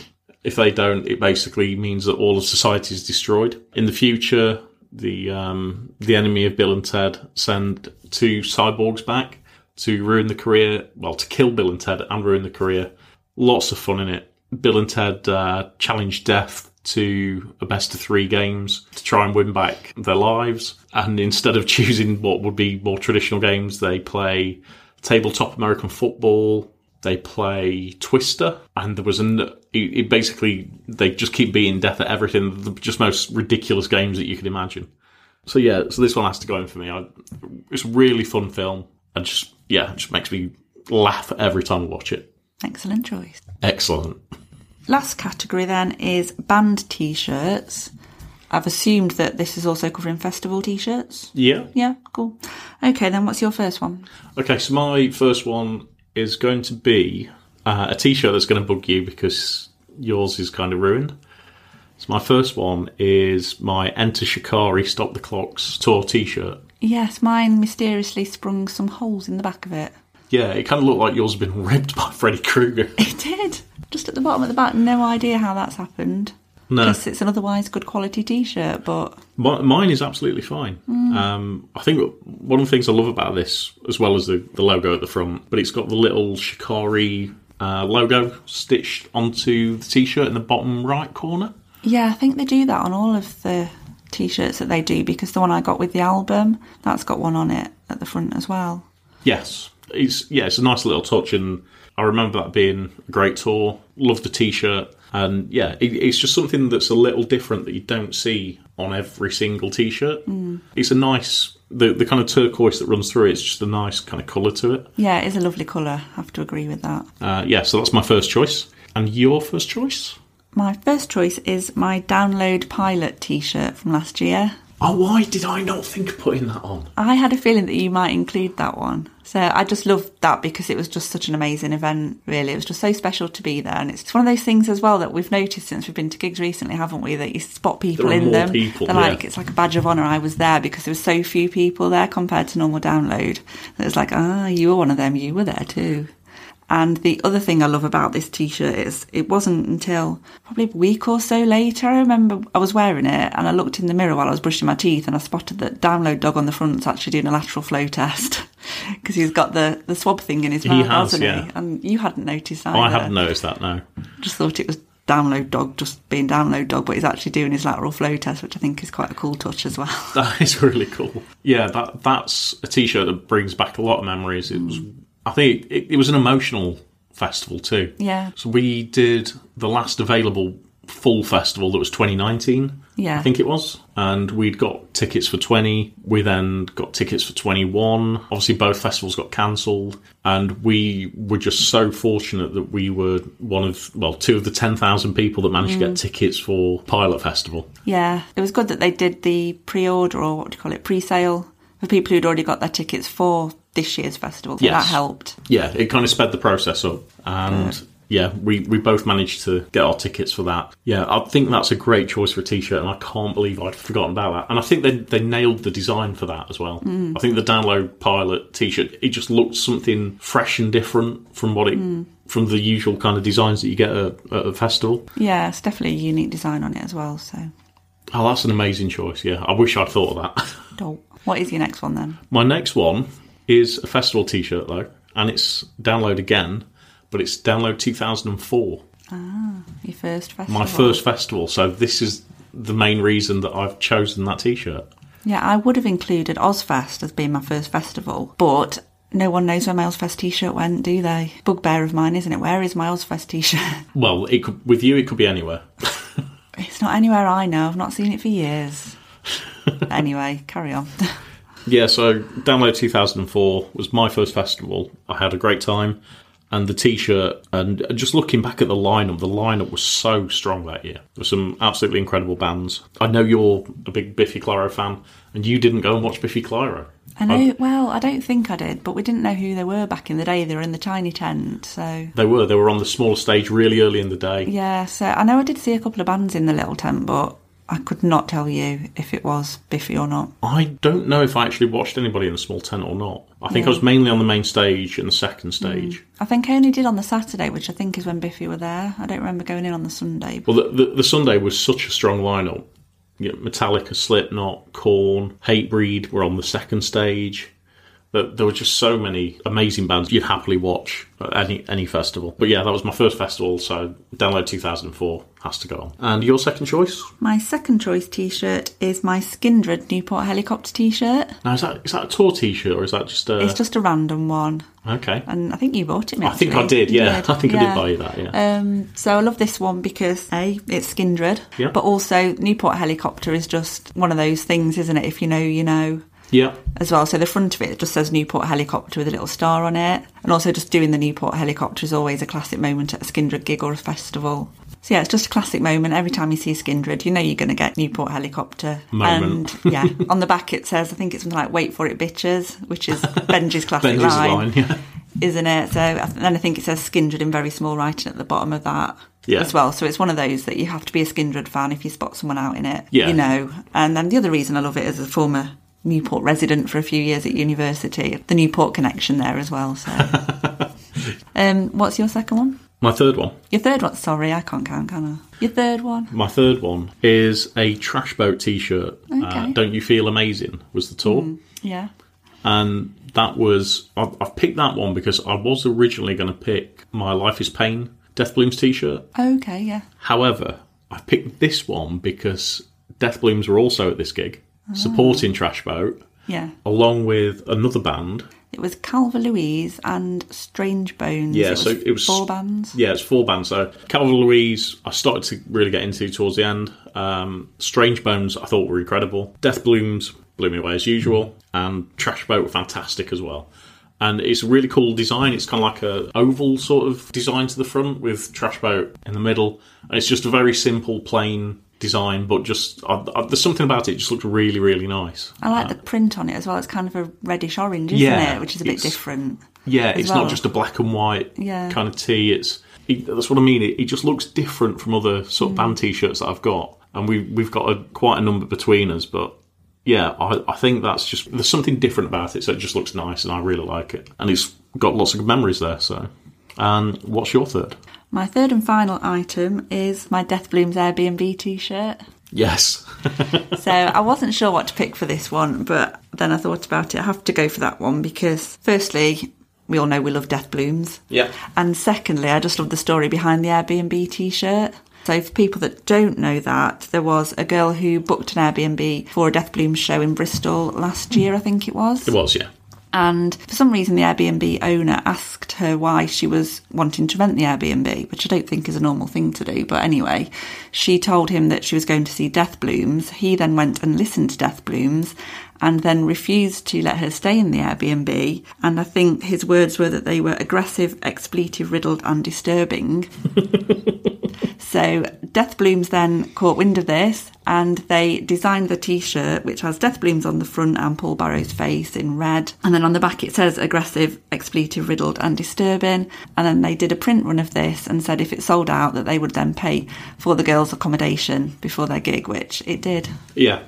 if they don't, it basically means that all of society is destroyed. In the future, the um, the enemy of Bill and Ted send two cyborgs back to ruin the career, well, to kill Bill and Ted and ruin the career. Lots of fun in it. Bill and Ted uh, challenge death to a best of three games to try and win back their lives. And instead of choosing what would be more traditional games, they play tabletop American football, they play Twister, and there was an. It, it basically they just keep beating death at everything. The just most ridiculous games that you could imagine. So yeah, so this one has to go in for me. I, it's a really fun film, and just yeah, it just makes me laugh every time I watch it. Excellent choice. Excellent. Last category then is band t shirts. I've assumed that this is also covering festival t shirts. Yeah. Yeah, cool. Okay, then what's your first one? Okay, so my first one is going to be uh, a T-shirt that's going to bug you because yours is kind of ruined. So my first one is my Enter Shikari Stop the Clocks tour T-shirt. Yes, mine mysteriously sprung some holes in the back of it. Yeah, it kind of looked like yours had been ripped by Freddy Krueger. It did. Just at the bottom at the back, no idea how that's happened. No, Because it's an otherwise good quality t shirt, but mi- mine is absolutely fine. Um, I think one of the things I love about this, as well as the, the logo at the front, but it's got the little Shikari uh, logo stitched onto the T-shirt in the bottom right corner. yeah, I think they do that on all of the t shirts that they do because the one I got with the album, that's got one on it at the front as well. Yes, it's yeah, it's a nice little touch, and I remember that being a great tour. Love the T-shirt, and yeah, it, it's just something that's a little different that you don't see on every single T-shirt. It's a nice the the kind of turquoise that runs through it, it's just a nice kind of colour to it. Yeah, it is a lovely colour. I have to agree with that. Uh, yeah, so that's my first choice. And your first choice? My first choice is my download pilot T-shirt from last year. Oh, why did I not think of putting that on? I had a feeling that you might include that one. So I just loved that because it was just such an amazing event, really. It was just so special to be there. And it's one of those things as well that we've noticed since we've been to gigs recently, haven't we? That you spot people in more them. people, They're yeah. like, it's like a badge of honour I was there because there were so few people there compared to normal download. That it's like, ah, you were one of them, you were there too. And the other thing I love about this t-shirt is it wasn't until probably a week or so later. I remember I was wearing it and I looked in the mirror while I was brushing my teeth and I spotted that download dog on the front's actually doing a lateral flow test because he's got the, the swab thing in his mouth, has, hasn't yeah. he? And you hadn't noticed that. Oh, I haven't noticed that now. Just thought it was download dog just being download dog, but he's actually doing his lateral flow test, which I think is quite a cool touch as well. That is really cool. Yeah, that that's a t-shirt that brings back a lot of memories. It was, I think, it, it was an emotional festival too. Yeah. So we did the last available full festival that was 2019. Yeah. I think it was, and we'd got tickets for 20. We then got tickets for 21. Obviously, both festivals got cancelled, and we were just so fortunate that we were one of well, two of the 10,000 people that managed to get mm. tickets for Pilot Festival. Yeah, it was good that they did the pre-order or what do you call it, pre-sale for people who'd already got their tickets for this year's festival. So Yes. that helped. yeah, it kind of sped the process up. And yeah, we, we both managed to get our tickets for that. Yeah, I think that's a great choice for a t shirt, and I can't believe I'd forgotten about that. And I think they, they nailed the design for that as well. Mm. I think the Download Pilot t shirt, it just looked something fresh and different from what it. Mm. From the usual kind of designs that you get at, at a festival. Yeah, it's definitely a unique design on it as well. So, Oh, that's an amazing choice. Yeah, I wish I'd thought of that. dope. What is your next one then? My next one is a festival t shirt, though, and it's Download again, but it's Download 2004. Ah, Your first festival? my first festival. So this is the main reason that I've chosen that T-shirt. Yeah, I would have included Ozzfest as being my first festival, but no one knows where my Ozzfest t-shirt went, do they? Bugbear of mine, isn't it? Where is my Ozzfest t-shirt? Well, it could, with you, it could be anywhere. it's not anywhere I know. I've not seen it for years. anyway, carry on. yeah. So Download 2004 was my first festival. I had a great time, and the T-shirt. And just looking back at the lineup, the lineup was so strong that year. There were some absolutely incredible bands. I know you're a big Biffy Clyro fan, and you didn't go and watch Biffy Clyro. I know. Well, I don't think I did, but we didn't know who they were back in the day. They were in the tiny tent, so They were. They were on the smaller stage really early in the day. yeah. So I know I did see a couple of bands in the little tent, but I could not tell you if it was Biffy or not. I don't know if I actually watched anybody in the small tent or not. I think I was mainly on the main stage and the second hmm. stage. I think I only did on the Saturday, which I think is when Biffy were there. I don't remember going in on the Sunday. Well, the, the, the Sunday was such a strong lineup. You know, Metallica, Slipknot, Korn, Hatebreed were on the second stage. But there were just so many amazing bands you'd happily watch at any any festival. But yeah, that was my first festival, so Download 2004 has to go on. And your second choice? My second choice T-shirt is my Skindred Newport helicopter T-shirt. Now is that is that a tour T-shirt or is that just a? It's just a random one, okay. and I think you bought it. Me, I think I did. Yeah, You I think I did buy you that. Yeah. Um, so I love this one because a it's Skindred, Yeah. but also Newport helicopter is just one of those things, isn't it? If you know, you know. Yeah. As well, so the front of it just says Newport helicopter with a little star on it, and also just doing the Newport helicopter is always a classic moment at a Skindred gig or a festival. So yeah, it's just a classic moment. Every time you see Skindred, you know you're going to get Newport helicopter. Moment. And yeah, on the back it says, I think it's something like "Wait for it, bitches," which is Benji's classic Benji's line. Yeah. isn't it? So and then I think it says Skindred in very small writing at the bottom of that Yeah. as well. So it's one of those that you have to be a Skindred fan if you spot someone out in it, Yeah. you know. And then the other reason I love it as a former Newport resident for a few years at university, the Newport connection there as well. So, um, what's your second one? My third one. Your third one? Sorry, I can't count, can I? Your third one? My third one is a Trash Boat T-shirt. Uh, Okay. Don't you feel amazing? Was the tour, Yeah. and that was I've, I've picked that one because I was originally going to pick my Life Is Pain Death Blooms T-shirt. Okay. Yeah. However, I've picked this one because Death Blooms were also at this gig supporting Trash Boat, Yeah. along with another band. It was Calva Louise and Strange Bones. Yeah, It so it was four bands. Yeah, it's four bands. So Calva Louise, I started to really get into towards the end. Um, Strange Bones, I thought were incredible. Death Blooms, blew me away as usual. And Trash Boat were fantastic as well. And it's a really cool design. It's kind of like a oval sort of design to the front with Trash Boat in the middle, and it's just a very simple, plain design. But just uh, uh, there's something about it. it just looked really, really nice. I like the print on it as well. It's kind of a reddish orange, isn't Yeah, it? Which is a bit different. Yeah, it's well. not just a black and white Yeah. kind of tee. It's it, that's what I mean. It, it just looks different from other sort Mm. of band t-shirts that I've got, and we we've got a, quite a number between us. But yeah, I, I think that's just there's something different about it, so it just looks nice, and I really like it, and it's got lots of good memories there. So, and what's your third? My third and final item is my Death Blooms Airbnb t-shirt. Yes, So I wasn't sure what to pick for this one, but then I thought about it. I have to go for that one because, firstly, we all know we love Death Blooms. Yeah. And secondly, I just love the story behind the Airbnb t shirt. So, for people that don't know that, there was a girl who booked an Airbnb for a Death Blooms show in Bristol last hmm. year, I think it was. it was. Yeah, And for some reason, the Airbnb owner asked her why she was wanting to rent the Airbnb, which I don't think is a normal thing to do. But anyway, she told him that she was going to see Death Blooms. He then went and listened to Death Blooms and then refused to let her stay in the Airbnb. And I think his words were that they were aggressive, expletive riddled, and disturbing. So Death Blooms then caught wind of this and they designed the t-shirt which has Death Blooms on the front and Paul Barrow's face in red and then on the back it says aggressive, expletive, riddled and disturbing and then they did a print run of this and said if it sold out that they would then pay for the girls' accommodation before their gig which it did. yeah.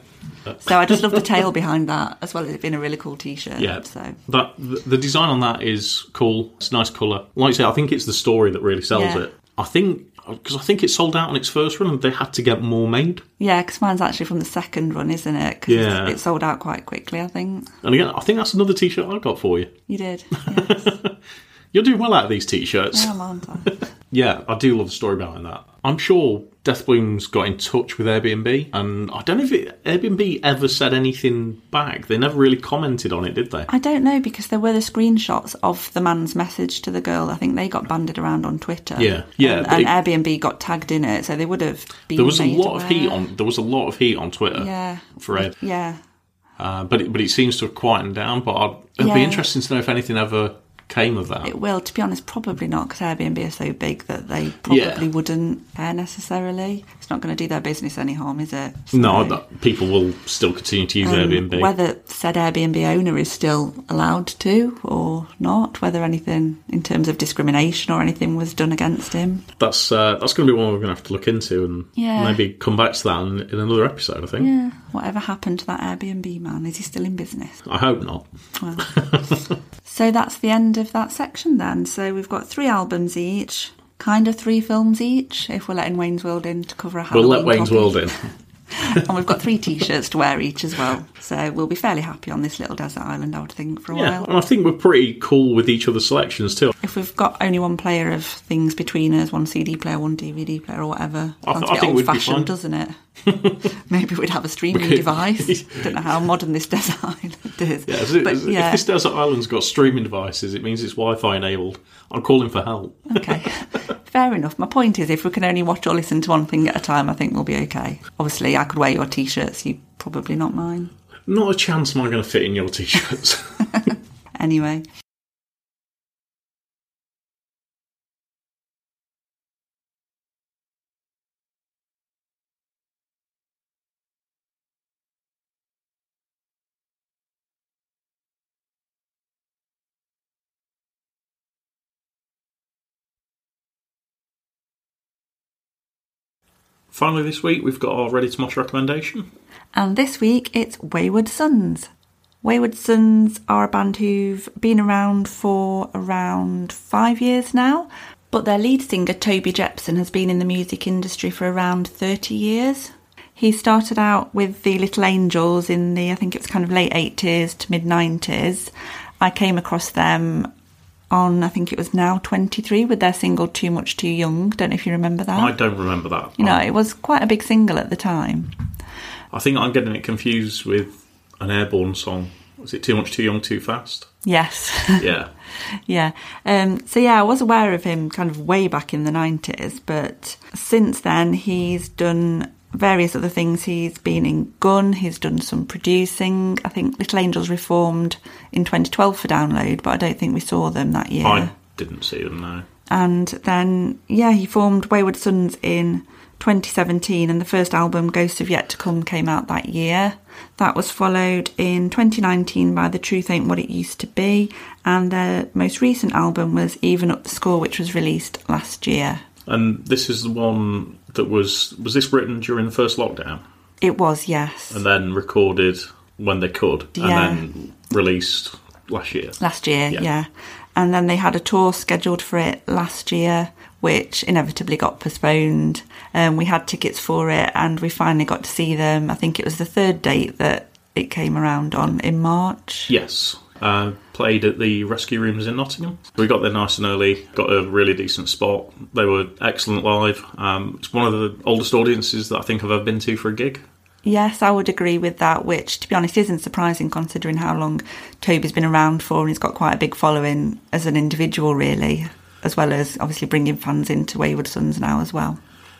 So I just love the tale behind that as well as it being a really cool t-shirt. Yeah, So that the, the design on that is cool. It's a nice colour. Like I say, I think it's the story that really sells Yeah. it. I think Uh, because I think it sold out on its first run, and they had to get more made. yeah, because mine's actually from the second run, isn't it? 'Cause Yeah. it sold out quite quickly, I think. And again, I think that's another T-shirt I got for you. You did. Yes. You're doing well out of these T-shirts. I am, aren't Yeah, I do love the story behind that. I'm sure Death Blooms got in touch with Airbnb, and I don't know if it, Airbnb ever said anything back. They never really commented on it, did they? I don't know because there were the screenshots of the man's message to the girl. I think they got banded around on Twitter. Yeah. Yeah, and, and Airbnb got tagged in it, so they would have been. There was a lot of heat on. There was a lot of heat on Twitter Yeah. for Ed, Yeah, uh, but it, but it seems to have quietened down. But I'd, it'll be interesting to know if anything ever came of that. it will. To be honest, probably not because Airbnb are so big that they probably Yeah. wouldn't care necessarily. It's not going to do their business any harm, is it? So- no, people will still continue to use Um, Airbnb. Whether said Airbnb owner is still allowed to or not, whether anything in terms of discrimination or anything was done against him. that's uh, that's going to be one we're going to have to look into and Yeah. maybe come back to that in, in another episode. I think. Yeah. Whatever happened to that Airbnb man? Is he still in business? I hope not. Well. so that's the end of that section then. So we've got three albums each, kind of three films each, if we're letting Wayne's World in to cover a We'll Halloween let Wayne's. World in. and we've got three t-shirts to wear each as well. So we'll be fairly happy on this little desert island, I would think, for a Yeah, while. and I think we're pretty cool with each other's selections too. If we've got only one player of things between us, one CD player, one DVD player, or whatever, I th- sounds I a bit think we'd be old-fashioned, doesn't it? Maybe we'd have a streaming device. Don't know how modern this desert island is. Yeah, it- but yeah, If this desert island's got streaming devices, it means it's Wi-Fi enabled. I'm calling for help. okay, fair enough. My point is, if we can only watch or listen to one thing at a time, I think we'll be okay. Obviously, I could wear your t-shirts. You probably not mine. Not a chance am I going to fit in your t-shirts. Anyway, Finally, this week we've got our ready to mosh recommendation. And this week it's Wayward Sons. Wayward Sons are a band who've been around for around five years now, but their lead singer Toby Jepson has been in the music industry for around 30 years. He started out with the Little Angels in the, I think it was kind of late 80s to mid 90s. I came across them on, I think it was now 23 with their single Too Much Too Young. Don't know if you remember that. I don't remember that. you know, it was quite a big single at the time. I think I'm getting it confused with an Airbourne song. Was it too much, too young, too fast? Yes. Yeah. Yeah. Um, so yeah, I was aware of him kind of way back in the nineties, but since then he's done various other things. He's been in Gun, he's done some producing. I think Little Angels reformed in 2012 for download, but I don't think we saw them that year. I didn't see them, no. And then, yeah, he formed Wayward Sons in 2017, and the first album, Ghosts of Yet to Come, came out that year. That was followed in 2019 by The Truth Ain't What It Used to Be, and their most recent album was Even Up the Score, which was released last year. And this is the one that was was this written during the first lockdown It was, yes. and then recorded when they could Yeah. and then released last year. last year, Yeah. yeah. And then they had a tour scheduled for it last year, which inevitably got postponed. Um, we had tickets for it, and we finally got to see them. I think it was the third date that it came around on in March. Yes. Uh, played at the rescue rooms in Nottingham. We got there nice and early, got a really decent spot. They were excellent live. Um, it's one of the oldest audiences that I think I've ever been to for a gig. Yes, I would agree with that, which, to be honest, isn't surprising considering how long Toby's been around for, and he's got quite a big following as an individual, really, as well as obviously bringing fans into Wayward Sons now as well.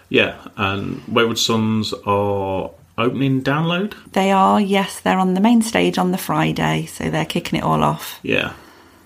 Yeah, and Wayward Sons are opening download. They are, yes, they're on the main stage on the Friday, so they're kicking it all off. Yeah,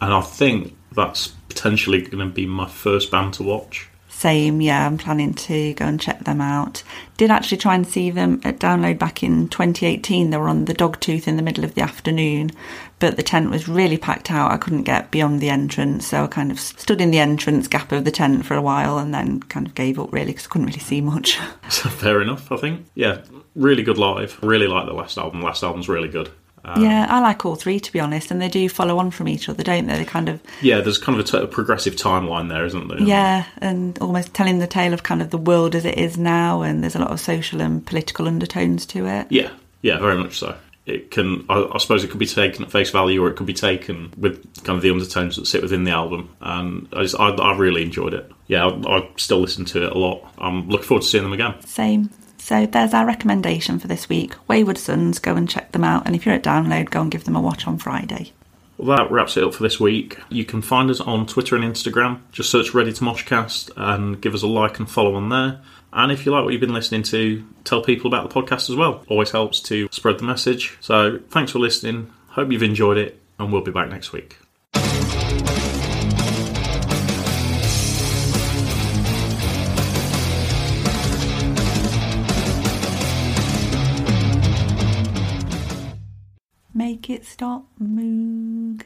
and I think that's potentially going to be my first band to watch. Same, yeah, I'm planning to go and check them out. Did actually try and see them at download back in 2018. They were on the Dogtooth in the middle of the afternoon, but the tent was really packed out. I couldn't get beyond the entrance, so I kind of stood in the entrance gap of the tent for a while and then kind of gave up really because I couldn't really see much. Fair enough, I think. Yeah, really good live. Really like the last album. Last album's really good. Um, yeah, I like all three to be honest, and they do follow on from each other, don't they? They kind of Yeah, there's kind of a, t- a progressive timeline there, isn't there? Yeah, and almost telling the tale of kind of the world as it is now, and there's a lot of social and political undertones to it. Yeah, yeah, very much so. It can, I, I suppose, it could be taken at face value, or it could be taken with kind of the undertones that sit within the album. And I, just, I, I really enjoyed it. Yeah, I, I still listen to it a lot. I'm looking forward to seeing them again. Same. So there's our recommendation for this week. Wayward Sons, go and check them out, and if you're at download, go and give them a watch on Friday. Well, that wraps it up for this week. You can find us on Twitter and Instagram. Just search Ready to Moshcast and give us a like and follow on there. And if you like what you've been listening to, tell people about the podcast as well. Always helps to spread the message. So thanks for listening. Hope you've enjoyed it, and we'll be back next week. Make it stop, Moog.